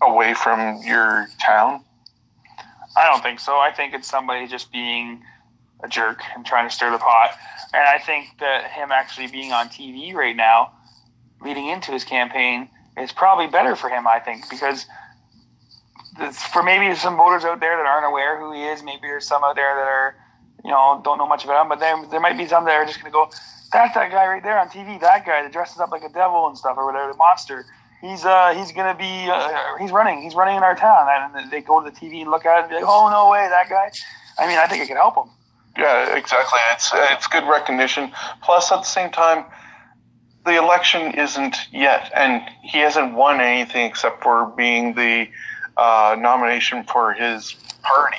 away from your town? I don't think so. I think it's somebody just being a jerk and trying to stir the pot. And I think that him actually being on TV right now, leading into his campaign, is probably better for him, I think, because for maybe some voters out there that aren't aware who he is, maybe there's some out there that are, you know, don't know much about him, but there, there might be some that are just going to go, that's that guy right there on TV, that guy that dresses up like a devil and stuff or whatever, the monster. He's uh he's gonna be uh, he's running he's running in our town. And they go to the TV and look at it and be like oh no way that guy. I mean I think it can help him. Yeah exactly. It's it's good recognition. Plus at the same time the election isn't yet and he hasn't won anything except for being the uh, nomination for his party.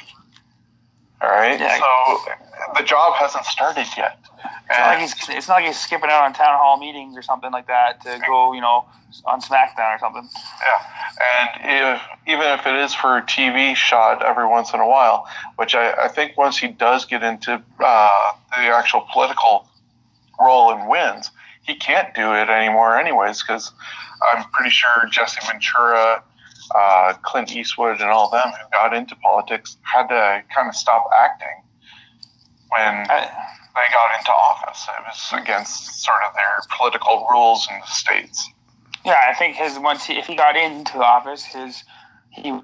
All right? Yeah. so the job hasn't started yet it's not, like he's, it's not like he's skipping out on town hall meetings or something like that to go, you know, on SmackDown or something. Yeah, and if, even if it is for a TV shot every once in a while, which I, I think once he does get into uh, the actual political role and wins, he can't do it anymore, anyways, because I'm pretty sure Jesse Ventura, uh, Clint Eastwood, and all them who got into politics had to kind of stop acting when. I, they got into office. It was against sort of their political rules in the states. Yeah, I think his once he, if he got into office, his he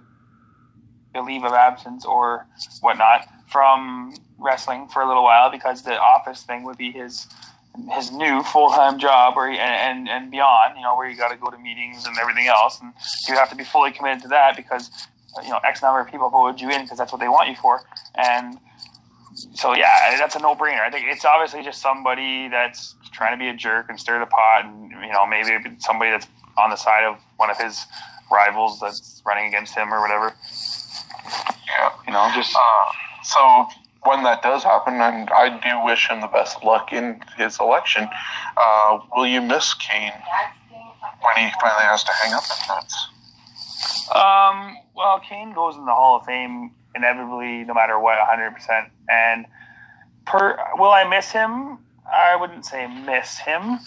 a leave of absence or whatnot from wrestling for a little while because the office thing would be his his new full time job, and, and and beyond, you know, where you got to go to meetings and everything else, and you have to be fully committed to that because you know X number of people voted you in because that's what they want you for, and so yeah, that's a no brainer. I think it's obviously just somebody that's trying to be a jerk and stir the pot, and you know maybe somebody that's on the side of one of his rivals that's running against him or whatever. Yeah, you know, just uh, so when that does happen, and I do wish him the best of luck in his election. Uh, will you miss Kane when he finally has to hang up the nuts? Um. Well, Kane goes in the Hall of Fame inevitably, no matter what, 100%. And per, will I miss him? I wouldn't say miss him.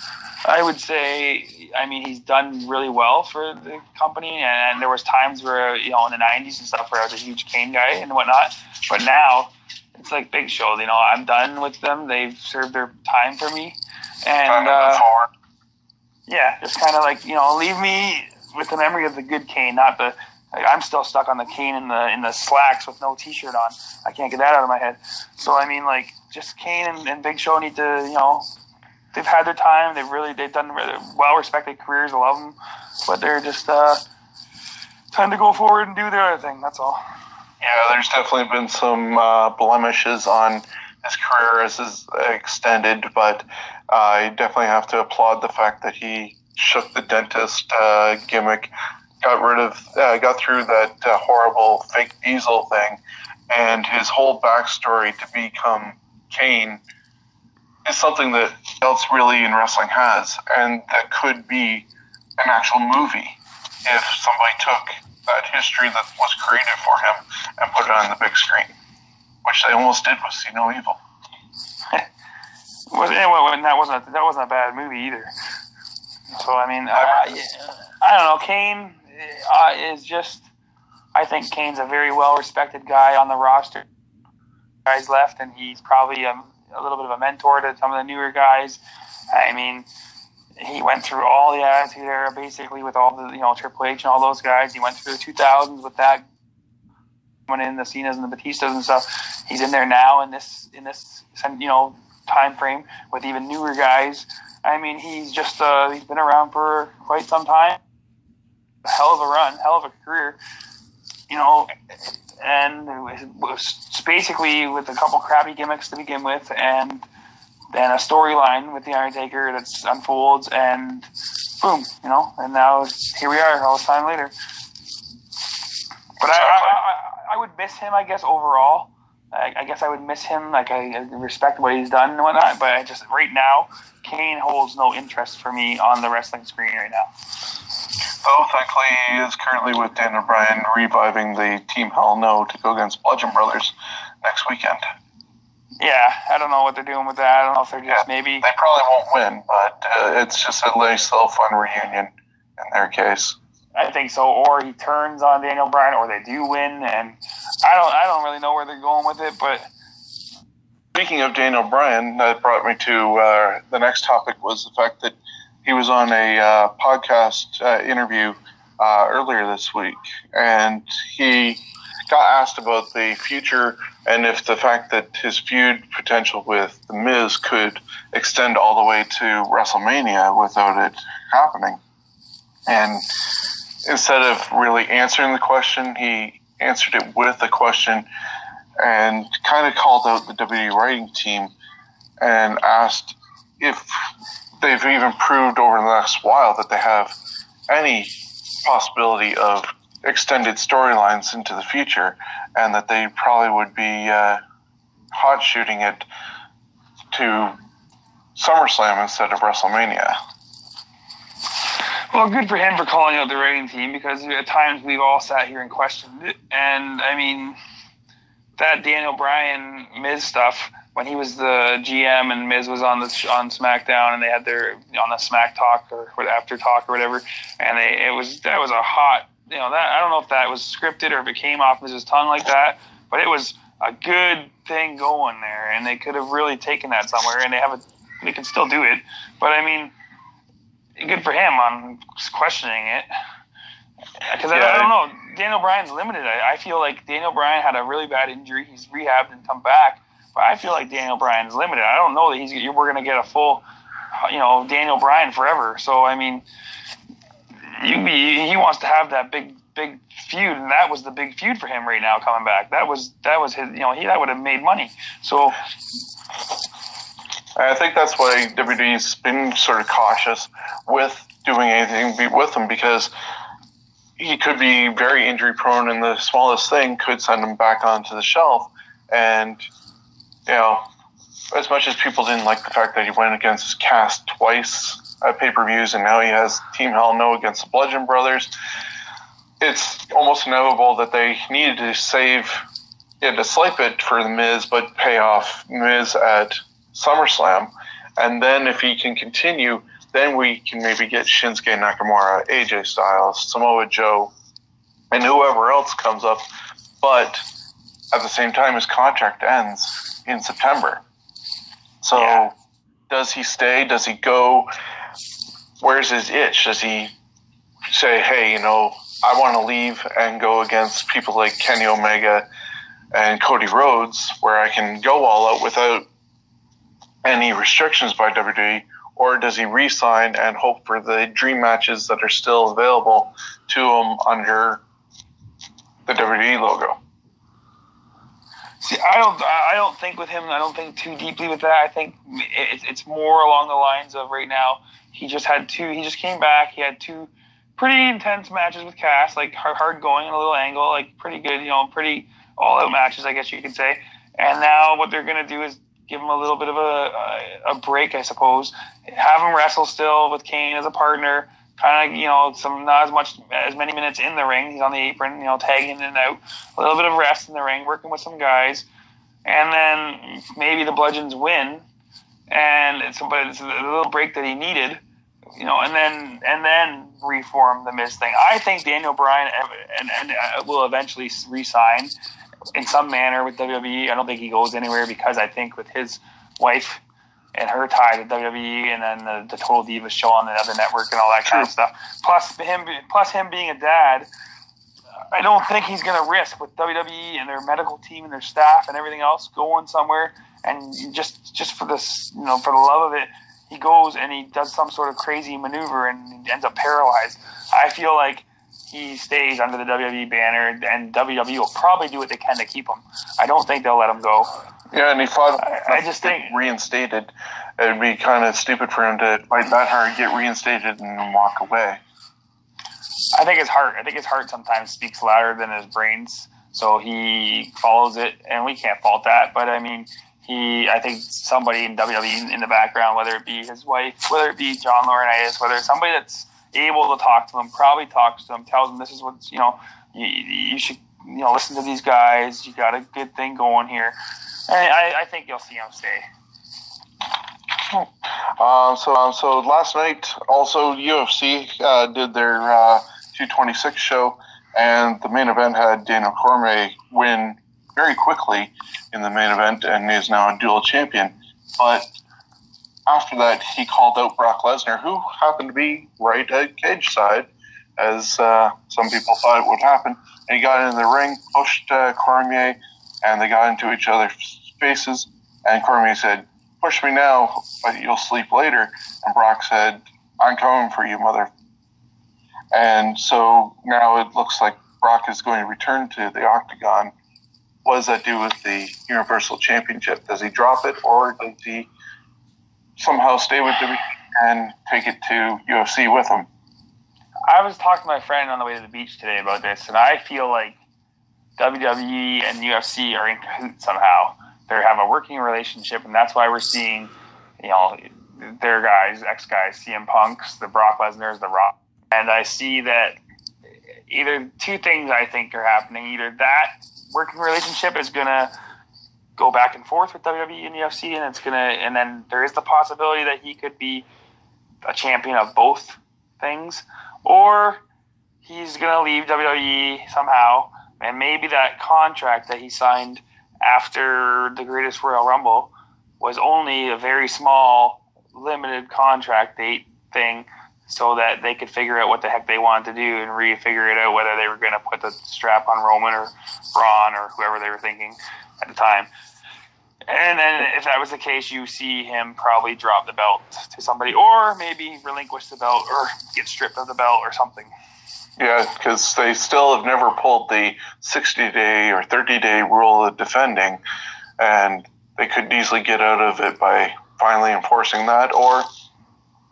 I would say, I mean, he's done really well for the company, and there was times where, you know, in the '90s and stuff, where I was a huge Kane guy and whatnot. But now, it's like Big Show. You know, I'm done with them. They've served their time for me, and uh, yeah, just kind of like you know, leave me with the memory of the good Kane, not the I'm still stuck on the Kane in the in the slacks with no T-shirt on. I can't get that out of my head. So I mean, like, just Kane and, and Big Show need to, you know, they've had their time. They've really they've done really well respected careers. I love them, but they're just uh, time to go forward and do their other thing. That's all. Yeah, there's definitely been some uh, blemishes on his career as is extended, but uh, I definitely have to applaud the fact that he shook the dentist uh, gimmick got rid of, uh, got through that uh, horrible fake diesel thing, and his whole backstory to become Kane is something that else really in wrestling has, and that could be an actual movie if somebody took that history that was created for him and put it on the big screen, which they almost did with See No Evil. was anyway, that wasn't a, that wasn't a bad movie either. So I mean, uh, I don't know, Kane uh, is just. I think Kane's a very well respected guy on the roster. Guys left, and he's probably a, a, little bit of a mentor to some of the newer guys. I mean, he went through all the attitude era basically with all the you know Triple H and all those guys. He went through the 2000s with that went in the Cenas and the Batistas and stuff. He's in there now in this in this you know time frame with even newer guys. I mean, he's just uh, he's been around for quite some time. Hell of a run, hell of a career, you know, and it was basically with a couple crappy gimmicks to begin with, and then a storyline with the Undertaker that unfolds, and boom, you know, and now here we are, all this time later. But I, I, I, I would miss him, I guess, overall. I, I, guess I would miss him. Like I respect what he's done and whatnot, but I just right now, Kane holds no interest for me on the wrestling screen right now. Oh, thankfully he is currently with Daniel Bryan reviving the Team Hell No to go against Bludgeon Brothers next weekend. Yeah, I don't know what they're doing with that. I don't know if they're just yeah, maybe they probably won't win, but uh, it's just a nice little fun reunion in their case. I think so. Or he turns on Daniel Bryan, or they do win, and I don't I don't really know where they're going with it. But speaking of Daniel Bryan, that brought me to uh, the next topic was the fact that he was on a uh, podcast uh, interview uh, earlier this week, and he got asked about the future and if the fact that his feud potential with The Miz could extend all the way to WrestleMania without it happening. And instead of really answering the question, he answered it with a question and kind of called out the WWE writing team and asked if they've even proved over the last while that they have any possibility of extended storylines into the future and that they probably would be uh, hot shooting it to SummerSlam instead of WrestleMania. Well, good for him for calling out the writing team because at times we've all sat here and questioned it. And I mean, that Daniel Bryan Miz stuff when he was the GM and Miz was on the on SmackDown and they had their on the Smack Talk or after talk or whatever, and they it was that was a hot you know that I don't know if that was scripted or if it came off Miz's tongue like that, but it was a good thing going there, and they could have really taken that somewhere, and they have a they can still do it, but I mean good for him on questioning it. Because yeah, I, I, don't know, Daniel Bryan's limited. I, I, feel like Daniel Bryan had a really bad injury. He's rehabbed and come back, I feel like Daniel Bryan's limited. I don't know that he's we're going to get a full, you know, Daniel Bryan forever. So I mean, you, he wants to have that big big feud, and that was the big feud for him right now coming back. That was that was his. You know, he that would have made money. So I think that's why WWE's been sort of cautious with doing anything with him because he could be very injury prone, and the smallest thing could send him back onto the shelf. And you know, as much as people didn't like the fact that he went against his Cass twice at pay per views, and now he has Team Hell No against the Bludgeon Brothers, it's almost inevitable that they needed to save, yeah, to slipe it for the Miz, but pay off Miz at SummerSlam, and then if he can continue, then we can maybe get Shinsuke Nakamura, AJ Styles, Samoa Joe, and whoever else comes up. But at the same time, his contract ends in September. So yeah. does he stay? Does he go? Where's his itch? Does he say, hey, you know, I want to leave and go against people like Kenny Omega and Cody Rhodes, where I can go all out without any restrictions by WWE, or does he re-sign and hope for the dream matches that are still available to him under the WWE logo? See, I don't, I don't think with him. I don't think too deeply with that. I think it's it's more along the lines of right now. He just had two. He just came back. He had two pretty intense matches with Cass, like hard going and a little angle, like pretty good. You know, pretty all out matches, I guess you could say. And now what they're gonna do is give him a little bit of a, a, break, I suppose. Have him wrestle still with Kane as a partner. Kind of, you know, some not as much as many minutes in the ring. He's on the apron, you know, tagging in and out. A little bit of rest in the ring, working with some guys, and then maybe the Bludgeons win, and it's but it's a little break that he needed, you know, and then and then reform the Miz thing. I think Daniel Bryan and, and, uh, will eventually resign in some manner with WWE. I don't think he goes anywhere because I think with his wife and her tie to WWE, and then the, the Total Divas show on the other network and all that kind of stuff. Plus him, plus him being a dad. I don't think he's going to risk with WWE and their medical team and their staff and everything else going somewhere and just just for this, you know, for the love of it, he goes and he does some sort of crazy maneuver and ends up paralyzed. I feel like he stays under the WWE banner, and WWE will probably do what they can to keep him. I don't think they'll let him go. Yeah, and he fought. I, I just think reinstated. It'd be kind of stupid for him to fight that hard, get reinstated, and walk away. I think his heart. I think his heart sometimes speaks louder than his brains, so he follows it, and we can't fault that. But I mean, he. I think somebody in WWE in the background, whether it be his wife, whether it be John Laurinaitis, whether it's somebody that's able to talk to him, probably talks to him, tells him this is what you know. You, you should you know listen to these guys. You got a good thing going here. And I, I think you'll see him stay. Um, so, um, so last night also UFC uh, did their uh, 226 show, and the main event had Daniel Cormier win very quickly in the main event, and is now a dual champion. But after that, he called out Brock Lesnar, who happened to be right at cage side, as uh, some people thought it would happen. And he got in the ring, pushed uh, Cormier, and they got into each other's faces. And Cormier said, "Push me now, but you'll sleep later." And Brock said, "I'm coming for you, mother." And so now it looks like Brock is going to return to the octagon. What does that do with the Universal Championship? Does he drop it, or does he somehow stay with WWE and take it to UFC with him? I was talking to my friend on the way to the beach today about this, and I feel like WWE and UFC are in cahoots somehow. They have a working relationship, and that's why we're seeing, you know, their guys, ex guys, CM Punks, the Brock Lesnar's, the Rock, and I see that either two things I think are happening. Either that working relationship is gonna go back and forth with WWE and UFC, and it's gonna, and then there is the possibility that he could be a champion of both things, or he's gonna leave WWE somehow, and maybe that contract that he signed after the Greatest Royal Rumble was only a very small, limited contract date thing. So that they could figure out what the heck they wanted to do and refigure it out whether they were going to put the strap on Roman or Braun or whoever they were thinking at the time. And then if that was the case, you see him probably drop the belt to somebody, or maybe relinquish the belt, or get stripped of the belt, or something. Yeah, because they still have never pulled the 60 day or 30 day rule of defending, and they could easily get out of it by finally enforcing that, or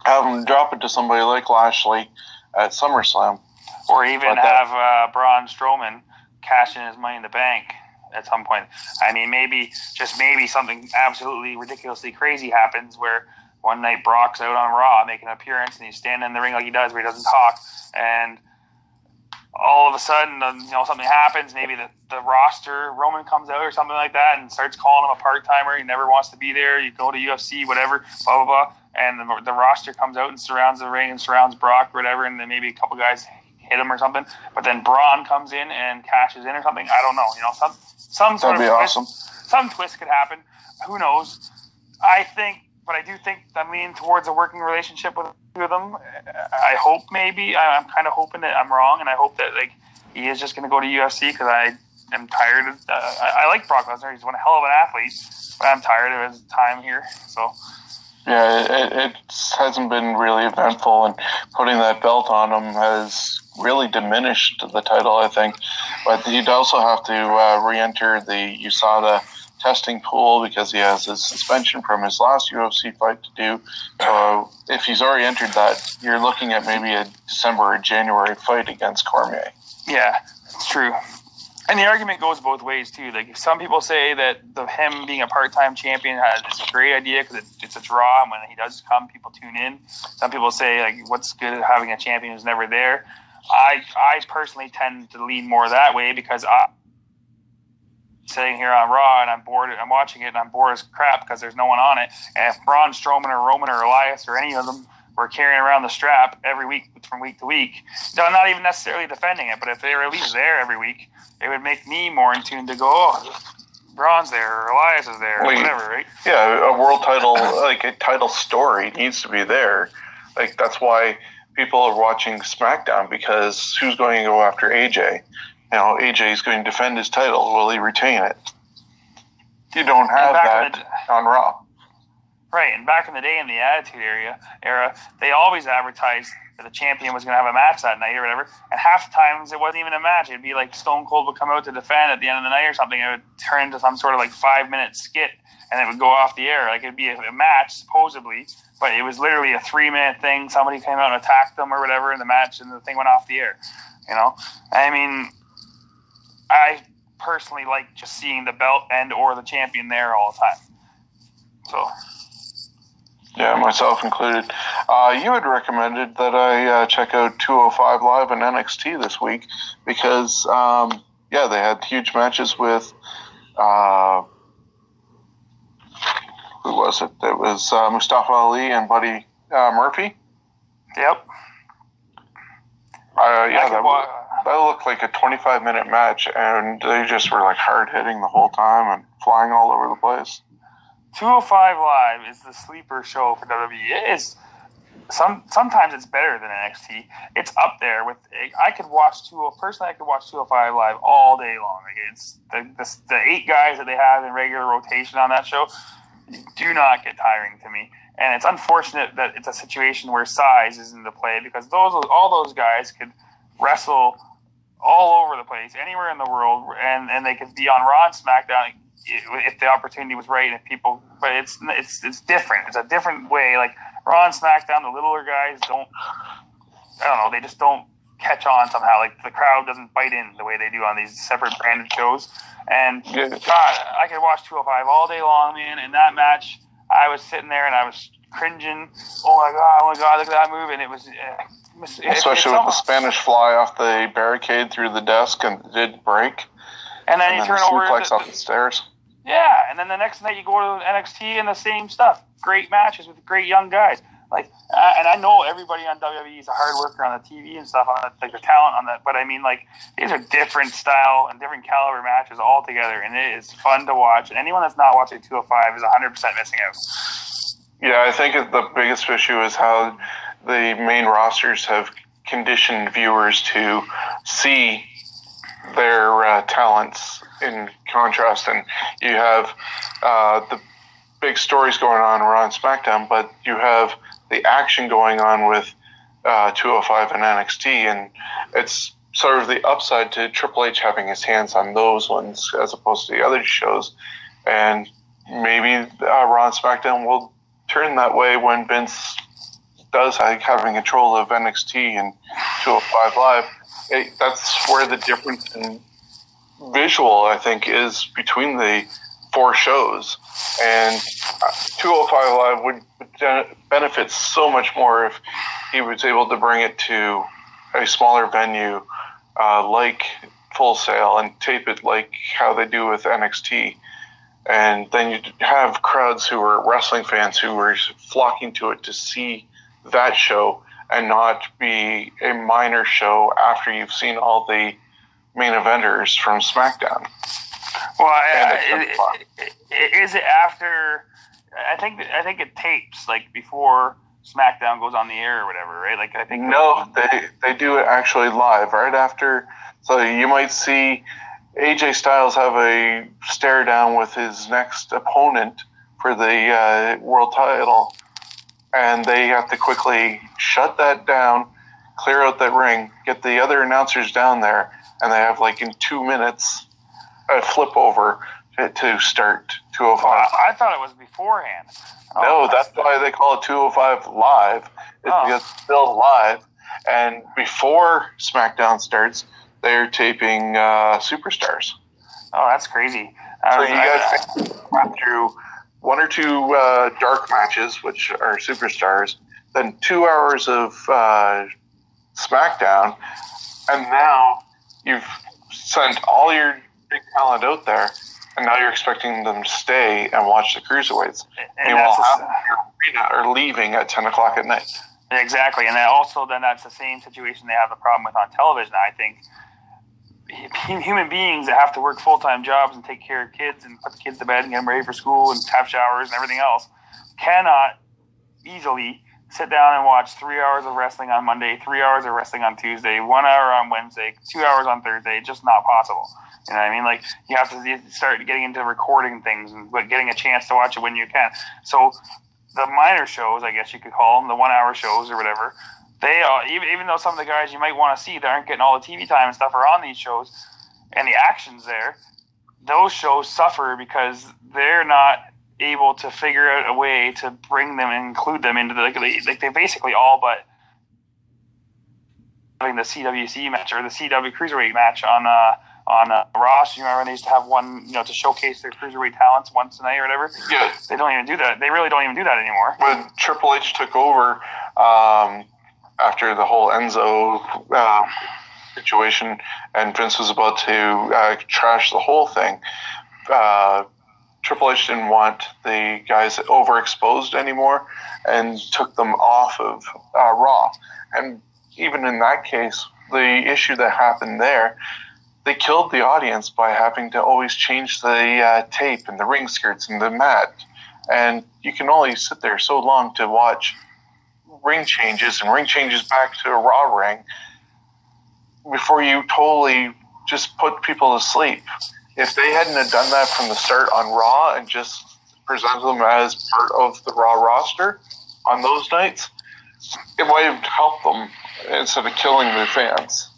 have them drop it to somebody like Lashley at SummerSlam. Or even have uh, Braun Strowman cash in his money in the bank at some point. I mean, maybe just maybe something absolutely ridiculously crazy happens where one night Brock's out on Raw making an appearance and he's standing in the ring like he does, where he doesn't talk, and all of a sudden, uh, you know, something happens. Maybe the, the roster Roman comes out or something like that and starts calling him a part timer. He never wants to be there. You go to UFC, whatever, blah blah blah, and the, the roster comes out and surrounds the ring and surrounds Brock, whatever, and then maybe a couple guys hit him or something. But then Braun comes in and cashes in or something. I don't know. You know, some some sort That'd of twist, awesome. some twist could happen. Who knows? I think, but I do think I'm leaning towards a working relationship with two of them. I hope maybe I- I'm kind of hoping that I'm wrong, and I hope that like he is just going to go to UFC because I am tired. Of, uh, I, I like Brock Lesnar; he's one hell of an athlete, but I'm tired of his time here. So Yeah, it, it hasn't been really eventful, and putting that belt on him has really diminished the title, I think. But he'd also have to uh, re-enter the USADA testing pool because he has his suspension from his last UFC fight to do. So if he's already entered that, you're looking at maybe a December or January fight against Cormier. Yeah, it's true. And the argument goes both ways too. Like some people say that the him being a part-time champion has, is a great idea because it, it's a draw, and when he does come, people tune in. Some people say like, what's good at having a champion who's never there? I I personally tend to lean more that way because I sitting here on Raw and I'm bored. I'm watching it and I'm bored as crap because there's no one on it. And if Braun Strowman or Roman or Elias or any of them were carrying around the strap every week from week to week, no, not even necessarily defending it, but if they were at least there every week, it would make me more in tune to go. Oh, Braun's there, or Elias is there, Well, whatever, right? Yeah, a world title, like a title story, needs to be there. Like that's why people are watching SmackDown because who's going to go after AJ? You know, AJ is going to defend his title. Will he retain it? You don't have that on Raw. Right, and back in the day in the Attitude Era, era, they always advertised that the champion was going to have a match that night or whatever. And half the times it wasn't even a match. It'd be like Stone Cold would come out to defend at the end of the night or something. It would turn into some sort of like five minute skit, and it would go off the air. Like it'd be a, a match supposedly, but it was literally a three minute thing. Somebody came out and attacked them or whatever in the match, and the thing went off the air. You know, I mean, I personally like just seeing the belt and or the champion there all the time. So. Yeah, myself included. Uh, you had recommended that I uh, check out 205 Live and NXT this week because, um, yeah, they had huge matches with. Uh, who was it? It was uh, Mustafa Ali and Buddy uh, Murphy. Yep. Uh, yeah, that, wa- that looked like a 25 minute match, and they just were like hard hitting the whole time and flying all over the place. 205 Live is the sleeper show for WWE. It is some sometimes it's better than NXT. It's up there with. I could watch two. Personally, I could watch 205 Live all day long. Like it's the, the the eight guys that they have in regular rotation on that show do not get tiring to me. And it's unfortunate that it's a situation where size is into play because those all those guys could wrestle all over the place, anywhere in the world, and, and they could be on Raw and SmackDown if the opportunity was right. If people, but it's it's it's different. It's a different way. Like Raw and SmackDown, the littler guys don't. I don't know. They just don't catch on somehow. Like the crowd doesn't bite in the way they do on these separate branded shows. And God, I could watch 205 all day long, man. In that match, I was sitting there and I was cringing. Oh my god! Oh my god! Look at that move! And it was. Uh, it's- it's Especially with the Spanish fly off the barricade through the desk and it did break. And then And you then turn the over. suplex the- off the stairs. Yeah, and then the next night you go to NXT and the same stuff. Great matches with great young guys. Like, uh, and I know everybody on WWE is a hard worker on the TV and stuff, on the, like the talent on that. But I mean, like, these are different style and different caliber matches all together, and it is fun to watch. And anyone that's not watching 205 is 100 percent missing out. Yeah, I think the biggest issue is how the main rosters have conditioned viewers to see their uh, talents in contrast. And you have uh, the big stories going on around SmackDown, but you have the action going on with uh, 205 and NXT, and it's sort of the upside to Triple H having his hands on those ones as opposed to the other shows. And maybe uh, Raw and SmackDown will turn that way when Vince does like having control of NXT and 205 Live. It, that's where the difference in visual, I think, is between the four shows. And uh, 205 Live would benefit so much more if he was able to bring it to a smaller venue uh, like Full Sail and tape it like how they do with NXT. And then you have crowds who are wrestling fans who are flocking to it to see that show and not be a minor show after you've seen all the main eventers from SmackDown. Well, I, it's been I, fun. I- is it after? I think I think it tapes like before SmackDown goes on the air or whatever, right? Like I think No, they they do it actually live right after. So you might see AJ Styles have a stare down with his next opponent for the uh, world title, and they have to quickly shut that down, clear out that ring, get the other announcers down there, and they have like in two minutes a flip over to, to start 205. I, I thought it was beforehand. No, Oh, that's why they call it 205 live. It's Oh. because it's still live. And before SmackDown starts, they're taping uh, Superstars. Oh, that's crazy. I So was- you guys went through one or two uh, dark matches, which are Superstars, then two hours of uh, SmackDown, and now you've sent all your big talent out there, and now you're expecting them to stay and watch the cruiserweights. and Meanwhile, half are leaving at 10 o'clock at night. Exactly, and then also then that's the same situation they have the problem with on television. I think human beings that have to work full time jobs and take care of kids and put the kids to bed and get them ready for school and have showers and everything else cannot easily sit down and watch three hours of wrestling on Monday, three hours of wrestling on Tuesday, one hour on Wednesday, two hours on Thursday. Just not possible. You know what I mean? Like you have to start getting into recording things and getting a chance to watch it when you can. So the minor shows, I guess you could call them, the one hour shows or whatever, they are, even, even though some of the guys you might want to see that aren't getting all the TV time and stuff are on these shows and the action's there, those shows suffer because they're not able to figure out a way to bring them and include them into the like, like they basically all but having the CWC match or the CW cruiserweight match on uh, on uh, Ross. You remember they used to have one, you know, to showcase their cruiserweight talents once a night or whatever. Yeah, they don't even do that. They really don't even do that anymore. When Triple H took over um, after the whole Enzo uh, situation, and Vince was about to uh, trash the whole thing. Uh, Triple H didn't want the guys overexposed anymore and took them off of uh, Raw. And even in that case, the issue that happened there, they killed the audience by having to always change the uh, tape and the ring skirts and the mat. And you can only sit there so long to watch ring changes and ring changes back to a Raw ring before you totally just put people to sleep if they hadn't have done that from the start on Raw and just presented them as part of the Raw roster on those nights, it might have helped them instead of killing the fans.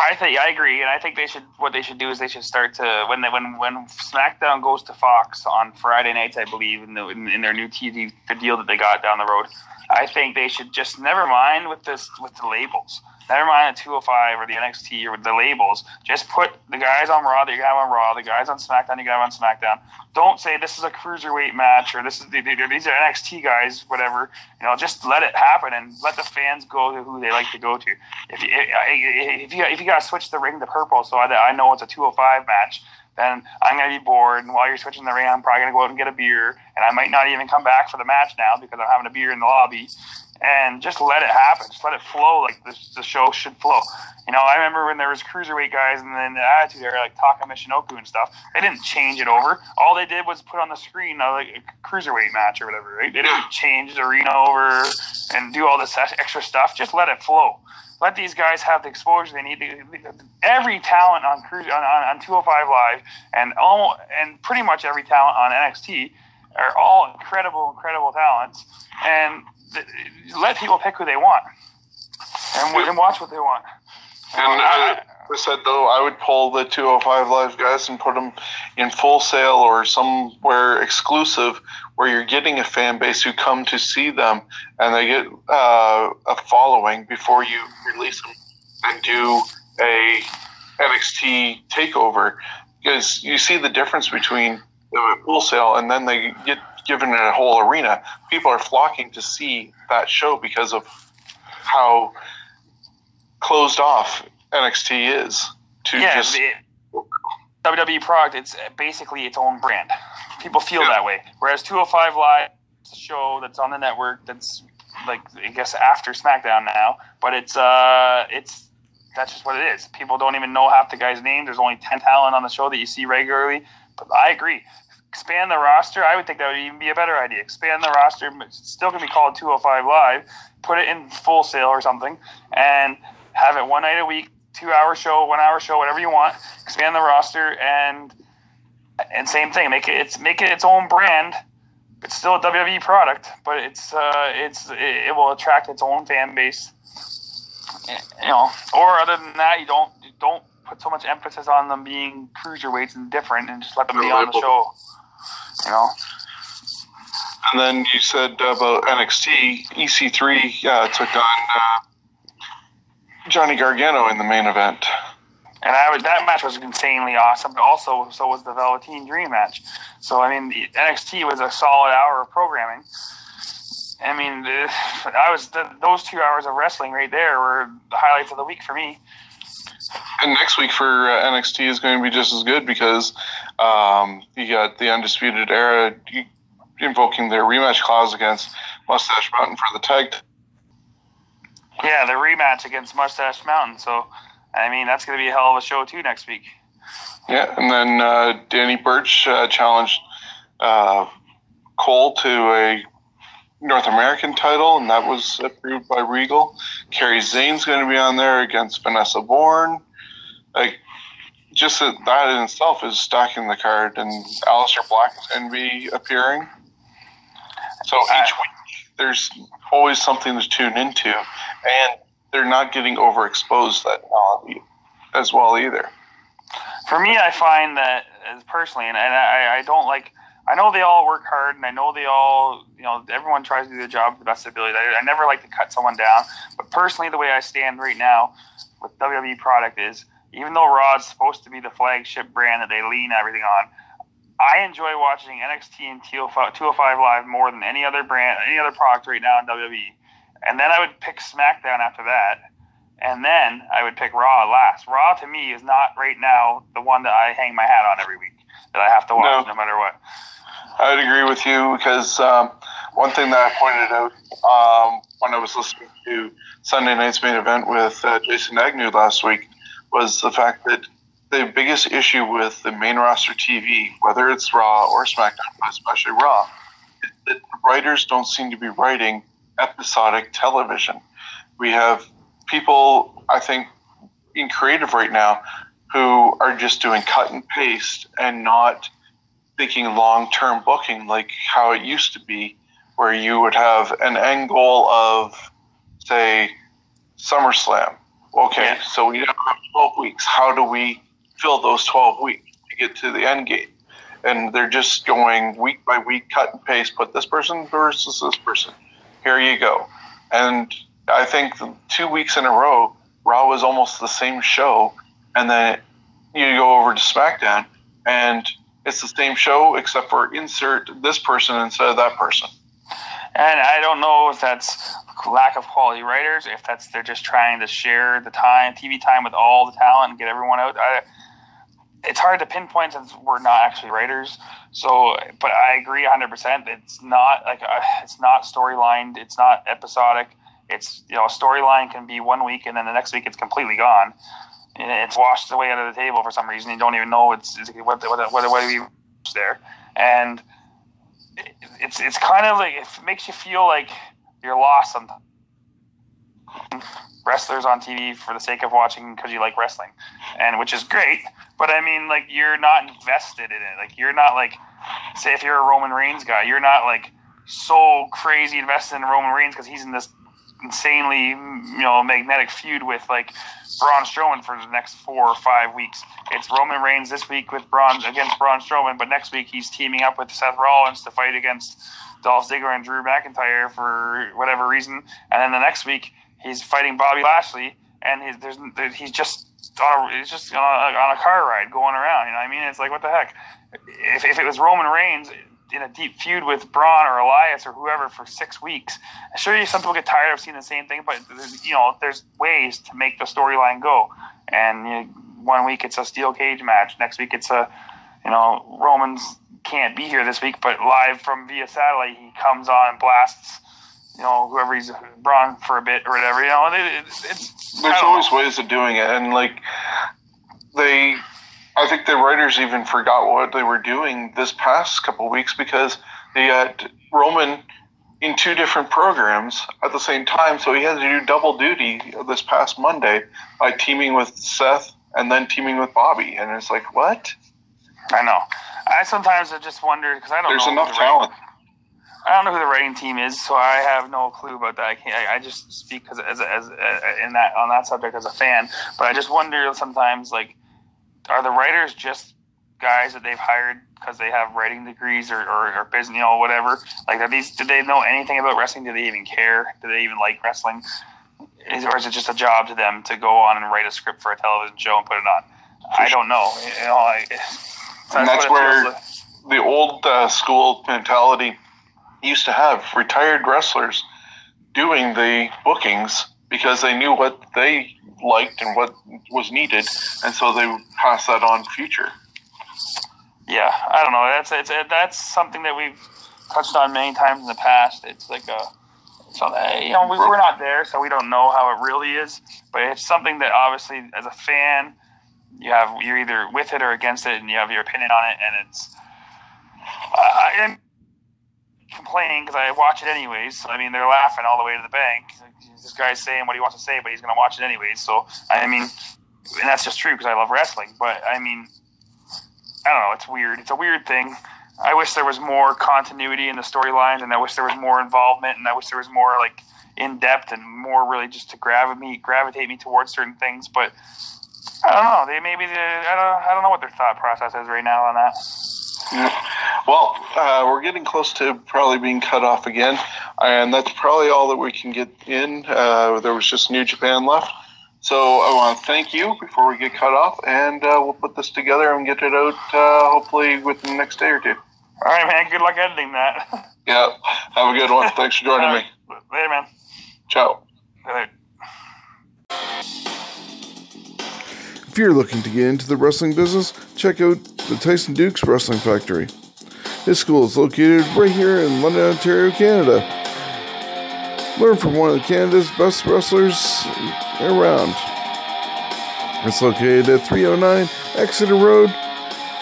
I think I agree, and I think they should. What they should do is they should start to when they when when SmackDown goes to Fox on Friday nights, I believe, in, the, in, in their new TV the deal that they got down the road. I think they should just never mind with this with the labels. Never mind the 205 or the NXT or the labels. Just put the guys on Raw that you have on Raw, the guys on SmackDown you have on SmackDown. Don't say this is a cruiserweight match or this is these are NXT guys, whatever. You know, just let it happen and let the fans go to who they like to go to. If you, if you if you got to switch the ring to purple so I know it's a 205 match, then I'm going to be bored. And while you're switching the ring, I'm probably going to go out and get a beer. And I might not even come back for the match now because I'm having a beer in the lobby and just let it happen. Just let it flow like the show should flow. You know, I remember when there was cruiserweight guys and then the Attitude Era, like Taka Michinoku and stuff. They didn't change it over. All they did was put on the screen a, like a cruiserweight match or whatever. Right? They didn't change the arena over and do all this extra stuff. Just let it flow. Let these guys have the exposure they need. Every talent on cruise on, on, on 205 Live and almost and pretty much every talent on NXT are all incredible, incredible talents. And let people pick who they want. And, and watch what they want. And I, I said though, I would pull the 205 Live guys and put them in Full Sail or somewhere exclusive where you're getting a fan base who come to see them and they get uh, a following before you release them and do a NXT takeover. Because you see the difference between the Full Sail and then they get given a whole arena. People are flocking to see that show because of how closed off NXT is to yeah, just it, WWE product. It's basically its own brand. People feel yeah. that way. Whereas 205 Live, it's a show that's on the network. That's like I guess after SmackDown now, but it's uh it's that's just what it is. People don't even know half the guys' names. There's only ten talent on the show that you see regularly. But I agree expand the roster. I would think that would even be a better idea. Expand the roster. It's still going to be called 205 Live. Put it in Full Sail or something, and have it one night a week, two hour show, one hour show, whatever you want. Expand the roster and and same thing. Make it it's make it its own brand. It's still a WWE product, but it's uh, it's it, it will attract its own fan base. You know, or other than that, you don't you don't put so much emphasis on them being cruiserweights and different, and just let them be on the show you know. And then you said about NXT, EC3 uh, took on uh, Johnny Gargano in the main event. And I was, that match was insanely awesome. But also, so was the Velveteen Dream match. So I mean, NXT was a solid hour of programming. I mean, I was those two hours of wrestling right there were the highlights of the week for me. And next week for uh, NXT is going to be just as good because um, you got the Undisputed Era invoking their rematch clause against Mustache Mountain for the tag. Yeah, the rematch against Mustache Mountain. So I mean, that's going to be a hell of a show too next week. Yeah, and then uh, Danny Burch uh, challenged uh, Cole to a North American title, and that was approved by Regal. Kairi Sane's going to be on there against Vanessa Borne. Like, just that, that in itself is stacking the card, and Aleister Black is going to be appearing. So each week, there's always something to tune into, and they're not getting overexposed that as well either. For me, I find that as personally, and, and I, I don't like. I know they all work hard, and I know they all, you know, everyone tries to do their job to the best of ability. I, I never like to cut someone down, but personally, the way I stand right now with WWE product is, even though Raw's supposed to be the flagship brand that they lean everything on, I enjoy watching NXT and 205 Live more than any other brand, any other product right now in WWE. And then I would pick SmackDown after that and then I would pick Raw last. Raw to me is not right now the one that I hang my hat on every week that I have to watch no, no matter what. I would agree with you because um, one thing that I pointed out um, when I was listening to Sunday night's main event with uh, Jason Agnew last week was the fact that the biggest issue with the main roster TV, whether it's Raw or SmackDown, but especially Raw, is that writers don't seem to be writing episodic television. We have people, I think, in creative right now who are just doing cut and paste and not thinking long term booking like how it used to be, where you would have an end goal of, say, SummerSlam. Okay, yeah. so we now have 12 weeks. How do we fill those 12 weeks to get to the end game? And they're just going week by week, cut and paste, put this person versus this person. Here you go. And I think two weeks in a row, Raw was almost the same show, and then you go over to SmackDown, and it's the same show except for insert this person instead of that person. And I don't know if that's lack of quality writers, if that's they're just trying to share the time, TV time with all the talent and get everyone out. I, it's hard to pinpoint since we're not actually writers. So, but I agree 100%. It's not like it's not storylined. It's not episodic it's you know a storyline can be one week and then the next week it's completely gone. And it's washed away under the table for some reason. You don't even know it's, it's what what what what we there, and it's it's kind of like it makes you feel like you're lost sometimes. Wrestlers on TV for the sake of watching because you like wrestling, and which is great. But I mean, like you're not invested in it. Like you're not like, say, if you're a Roman Reigns guy, you're not like so crazy invested in Roman Reigns because he's in this insanely, you know, magnetic feud with like Braun Strowman for the next four or five weeks. It's Roman Reigns this week with Braun against Braun Strowman, but next week he's teaming up with Seth Rollins to fight against Dolph Ziggler and Drew McIntyre for whatever reason, and then the next week he's fighting Bobby Lashley, and he's there's he's just on a, he's just on a, on a car ride going around. You know what I mean? It's like what the heck. If, if it was Roman Reigns, in a deep feud with Braun or Elias or whoever for six weeks. Sure some people get tired of seeing the same thing, but you know, there's ways to make the storyline go. And you know, one week it's a steel cage match, next week it's a, you know, Roman's can't be here this week, but live from via satellite, he comes on and blasts, you know, whoever he's Braun for a bit or whatever. You know, it, it, it's there's always know. ways of doing it, and like they I think the writers even forgot what they were doing this past couple weeks because they had Roman in two different programs at the same time, so he had to do double duty this past Monday by teaming with Seth and then teaming with Bobby, and it's like what? I know. I sometimes I just wonder because I don't. Know. There's know enough the talent. Writing, I don't know who the writing team is, so I have no clue about that. I can't. I, I just speak because as, as, as in that on that subject as a fan, but I just wonder sometimes like are the writers just guys that they've hired because they have writing degrees or, or, or business, you know, whatever? Like, are these? Do they know anything about wrestling? Do they even care? Do they even like wrestling? Is, or is it just a job to them to go on and write a script for a television show and put it on? I don't know. You know, I, that's and that's where like. the old uh, school mentality used to have retired wrestlers doing the bookings because they knew what they liked and what was needed, and so they pass that on future. Yeah, I don't know. That's it's that's something that we've touched on many times in the past. It's like a So uh, you know we, we're not there, so we don't know how it really is. But it's something that obviously, as a fan, you have you're either with it or against it, and you have your opinion on it, and it's. I am complaining because I watch it anyways. I mean, they're laughing all the way to the bank. This guy's saying what he wants to say, but he's going to watch it anyways. So, I mean, and that's just true because I love wrestling. But I mean, I don't know. It's weird. It's a weird thing. I wish there was more continuity in the storylines, and I wish there was more involvement, and I wish there was more like in depth and more really just to gravitate me gravitate me towards certain things. But I don't know. They maybe I don't I don't know what their thought process is right now on that. Yeah. Well, uh, we're getting close to probably being cut off again, and that's probably all that we can get in. Uh, there was just New Japan left. So I want to thank you before we get cut off, and uh, we'll put this together and get it out uh, hopefully within the next day or two. All right, man. Good luck editing that. yeah. Have a good one. Thanks for joining me. Later, man. Ciao. Later. If you're looking to get into the wrestling business, check out the Tyson Dux Wrestling Factory. His school is located right here in London, Ontario, Canada. Learn from one of Canada's best wrestlers around. It's located at 309 Exeter Road,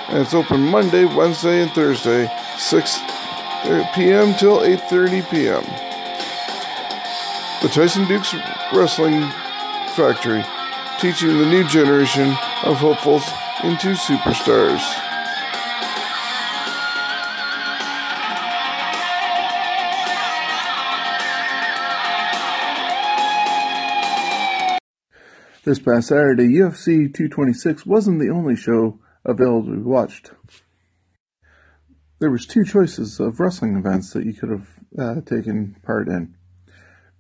and it's open Monday, Wednesday, and Thursday, 6 p.m. till 8:30 p.m. The Tyson Dux Wrestling Factory, teaching the new generation of hopefuls into superstars. This past Saturday, UFC 226 wasn't the only show available to be watched. There was two choices of wrestling events that you could have uh, taken part in.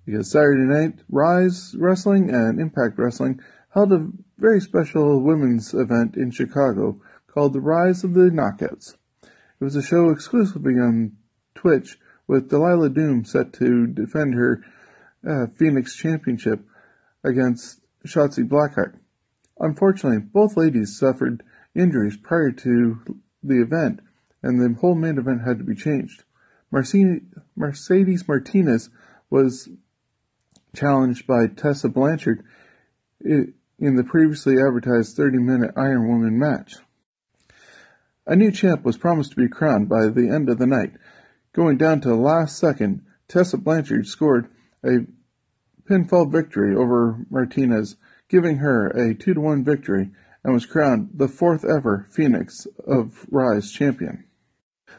Because Saturday night, Rise Wrestling and Impact Wrestling held a very special women's event in Chicago called the Rise of the Knockouts. It was a show exclusively on Twitch with Delilah Doom set to defend her uh, Phoenix Championship against Shotzi Blackheart. Unfortunately, both ladies suffered injuries prior to the event, and the whole main event had to be changed. Mercedes Martinez was challenged by Tessa Blanchard in the previously advertised 30 minute Iron Woman match. A new champ was promised to be crowned by the end of the night. Going down to the last second, Tessa Blanchard scored a pinfall victory over Martinez, giving her a 2 to 1 victory and was crowned the fourth ever Phoenix of Rise champion.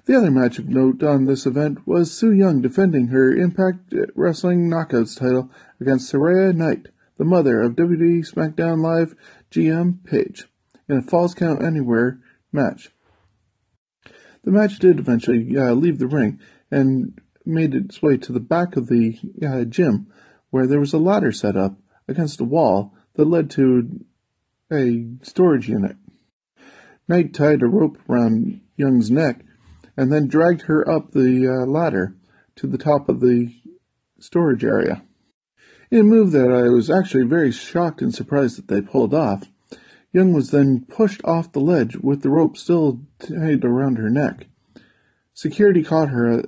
The other match of note on this event was Su Yung defending her Impact Wrestling Knockouts title against Saraya Knight, the mother of WWE SmackDown Live GM Paige, in a Falls Count Anywhere match. The match did eventually uh, leave the ring and made its way to the back of the uh, gym, where there was a ladder set up against a wall that led to a storage unit. Knight tied a rope around Yung's neck and then dragged her up the uh, ladder to the top of the storage area. In a move that I was actually very shocked and surprised that they pulled off, Yung was then pushed off the ledge with the rope still tied around her neck. Security caught her uh,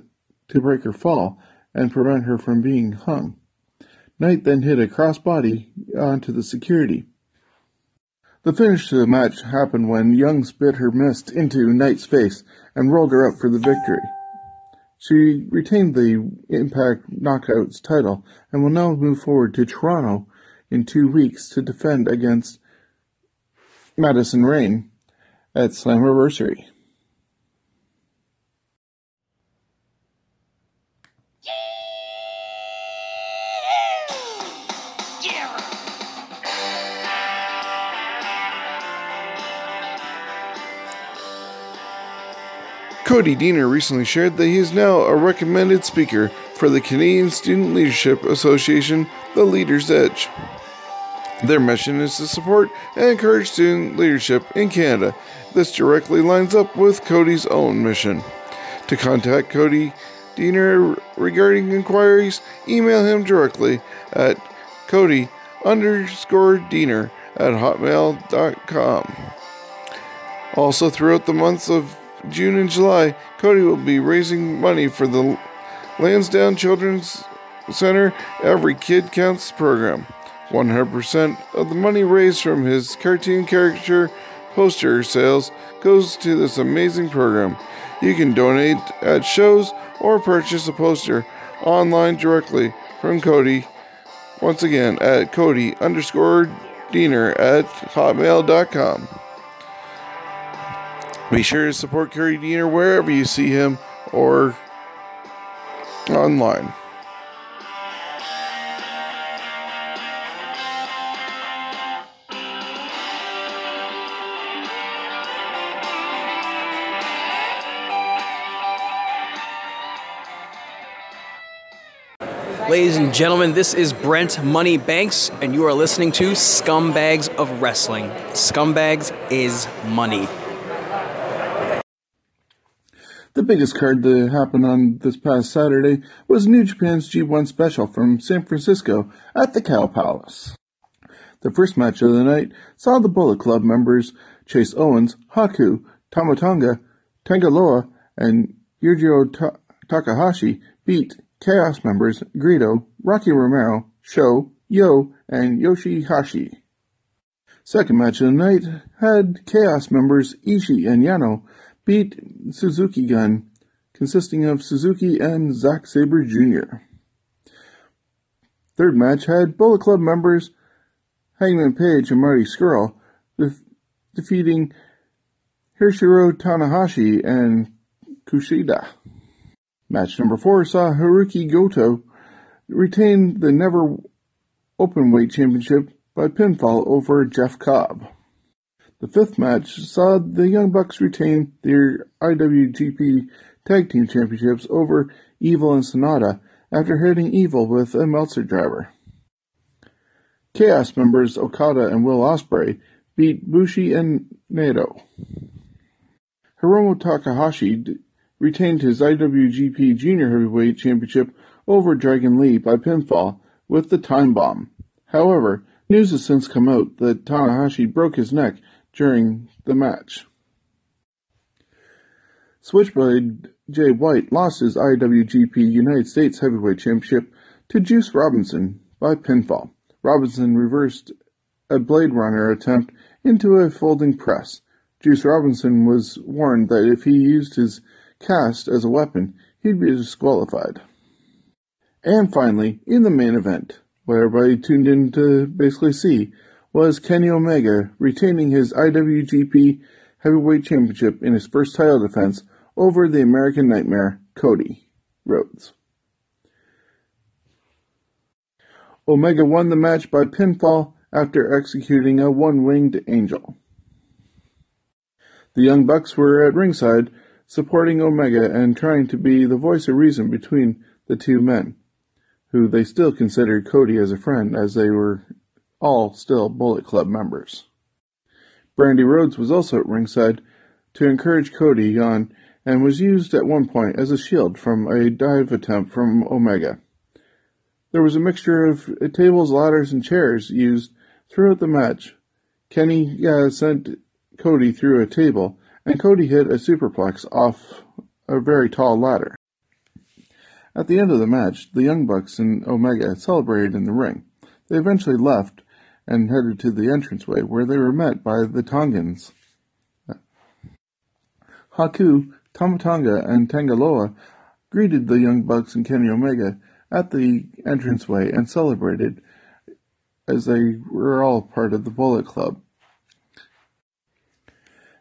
to break her fall and prevent her from being hung. Knight then hit a crossbody onto the security. The finish to the match happened when Yung spit her mist into Knight's face and rolled her up for the victory. She retained the Impact Knockouts title and will now move forward to Toronto in two weeks to defend against Madison Rayne at Slammiversary. Cody Deaner recently shared that he is now a recommended speaker for the Canadian Student Leadership Association, The Leader's Edge. Their mission is to support and encourage student leadership in Canada. This directly lines up with Cody's own mission. To contact Cody Deaner regarding inquiries, email him directly at Cody underscore Deaner at hotmail.com. Also, throughout the months of June and July, Cody will be raising money for the Lansdowne Children's Center Every Kid Counts program. 100% of the money raised from his cartoon caricature poster sales goes to this amazing program. You can donate at shows or purchase a poster online directly from Cody. Once again, at Cody underscore Deaner at hotmail.com. Be sure to support Cody Deaner wherever you see him or online. Ladies and gentlemen, this is Brent Money Banks, and you are listening to Scumbags of Wrestling. Scumbags is money. The biggest card to happen on this past Saturday was New Japan's G1 special from San Francisco at the Cow Palace. The first match of the night saw the Bullet Club members Chase Owens, Haku, Tama Tonga, Tangaloa, and Yujiro Ta- Takahashi beat Chaos members Grito, Rocky Romero, Sho, Yo, and Yoshi-Hashi. Second match of the night had Chaos members Ishii and Yano beat Suzuki Gun, consisting of Suzuki and Zack Sabre Jr. Third match had Bullet Club members Hangman Page and Marty def- defeating Hiroshi Tanahashi and Kushida. Match number four saw Hirooki Goto retain the never openweight championship by pinfall over Jeff Cobb. The fifth match saw the Young Bucks retain their IWGP Tag Team Championships over Evil and Sanada after hitting Evil with a Meltzer driver. Chaos members Okada and Will Ospreay beat Bushi and Naito. Hiromu Takahashi retained his IWGP Junior Heavyweight Championship over Dragon Lee by pinfall with the Time Bomb. However, news has since come out that Tanahashi broke his neck during the match. Switchblade Jay White lost his IWGP United States Heavyweight Championship to Juice Robinson by pinfall. Robinson reversed a Blade Runner attempt into a folding press. Juice Robinson was warned that if he used his cast as a weapon, he'd be disqualified. And finally, in the main event, what everybody tuned in to basically see, was Kenny Omega retaining his IWGP Heavyweight Championship in his first title defense over the American Nightmare, Cody Rhodes. Omega won the match by pinfall after executing a one-winged angel. The Young Bucks were at ringside supporting Omega and trying to be the voice of reason between the two men, who they still considered Cody as a friend as they were all still Bullet Club members. Brandi Rhodes was also at ringside to encourage Cody on and was used at one point as a shield from a dive attempt from Omega. There was a mixture of tables, ladders, and chairs used throughout the match. Kenny uh, sent Cody through a table, and Cody hit a superplex off a very tall ladder. At the end of the match, the Young Bucks and Omega celebrated in the ring. They eventually left and headed to the entranceway where they were met by the Tongans. Haku, Tama Tonga, and Tangaloa greeted the Young Bucks and Kenny Omega at the entranceway and celebrated as they were all part of the Bullet Club.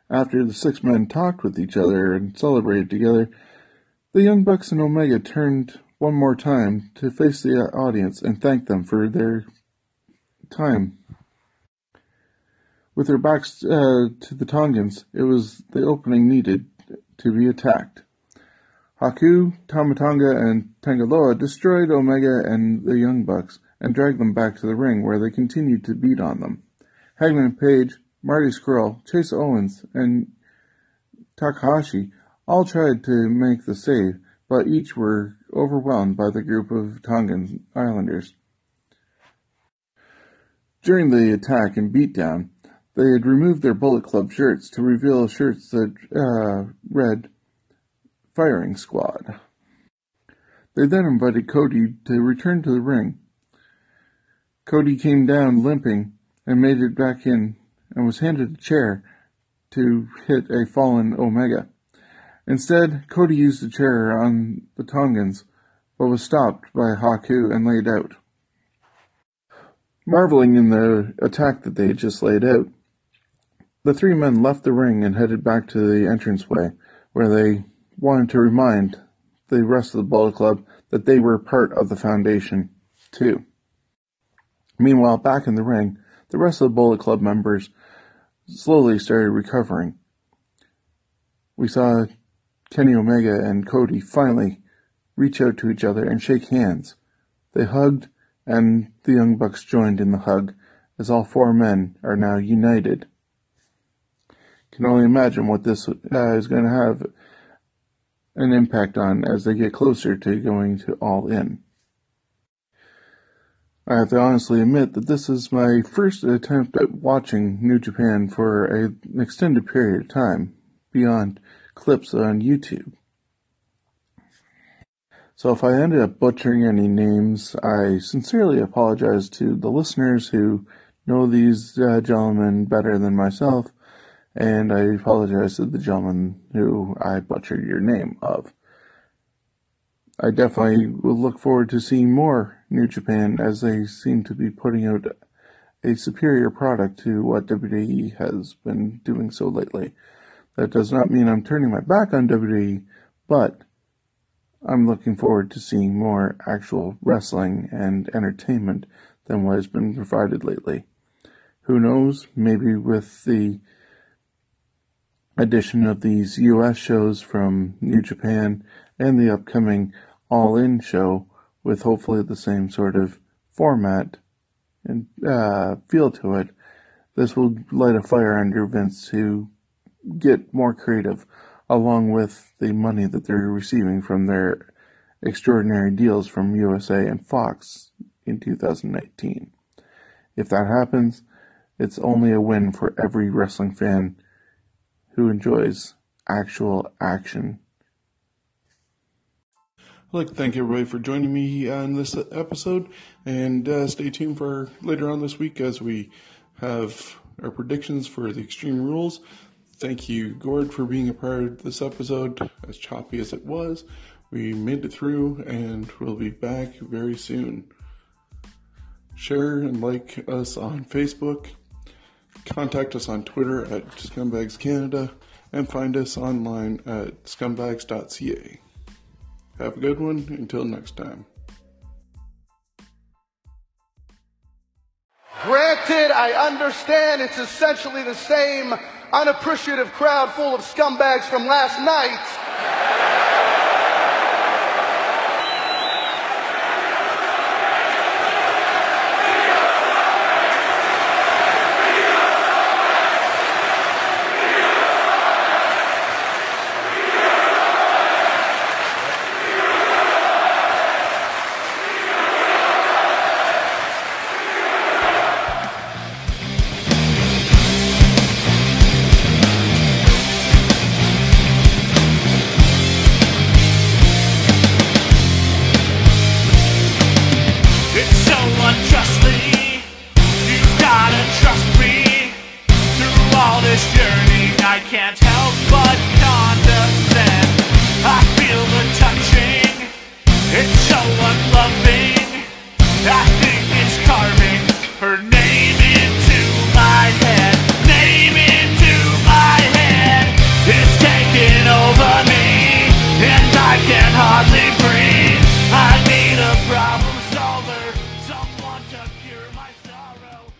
After the six men talked with each other and celebrated together, the Young Bucks and Omega turned one more time to face the audience and thank them for their time. With their backs uh, to the Tongans, it was the opening needed to be attacked. Haku, Tama Tonga, and Tangaloa destroyed Omega and the Young Bucks and dragged them back to the ring where they continued to beat on them. Hangman Page, Marty Scurll, Chase Owens, and Takahashi all tried to make the save, but each were overwhelmed by the group of Tongan Islanders. During the attack and beatdown, they had removed their Bullet Club shirts to reveal shirts that uh, read Firing Squad. They then invited Cody to return to the ring. Cody came down limping and made it back in and was handed a chair to hit a fallen Omega. Instead, Cody used the chair on the Tongans, but was stopped by Haku and laid out. Marveling in the attack that they had just laid out, the three men left the ring and headed back to the entranceway, where they wanted to remind the rest of the Bullet Club that they were part of the Foundation, too. Meanwhile, back in the ring, the rest of the Bullet Club members slowly started recovering. We saw Kenny Omega and Cody finally reach out to each other and shake hands. They hugged, and the Young Bucks joined in the hug, as all four men are now united. Can only imagine what this uh, is going to have an impact on as they get closer to going to All In. I have to honestly admit that this is my first attempt at watching New Japan for a, an extended period of time, beyond clips on YouTube. So if I ended up butchering any names, I sincerely apologize to the listeners who know these uh, gentlemen better than myself, and I apologize to the gentleman who I butchered your name of. I definitely will look forward to seeing more New Japan as they seem to be putting out a superior product to what WWE has been doing so lately. That does not mean I'm turning my back on WWE, but I'm looking forward to seeing more actual wrestling and entertainment than what has been provided lately. Who knows, maybe with the addition of these US shows from New Japan and the upcoming All In show with hopefully the same sort of format and uh, feel to it, this will light a fire under Vince to get more creative along with the money that they're receiving from their extraordinary deals from USA and Fox in 2019. If that happens, it's only a win for every wrestling fan who enjoys actual action. I'd like to thank everybody for joining me on this episode, and uh, stay tuned for later on this week as we have our predictions for the Extreme Rules. Thank you, Gord, for being a part of this episode, as choppy as it was. We made it through, and we'll be back very soon. Share and like us on Facebook Contact us on Twitter at Scumbags Canada and find us online at scumbags.ca. Have a good one. Until next time. Granted, I understand it's essentially the same unappreciative crowd full of scumbags from last night.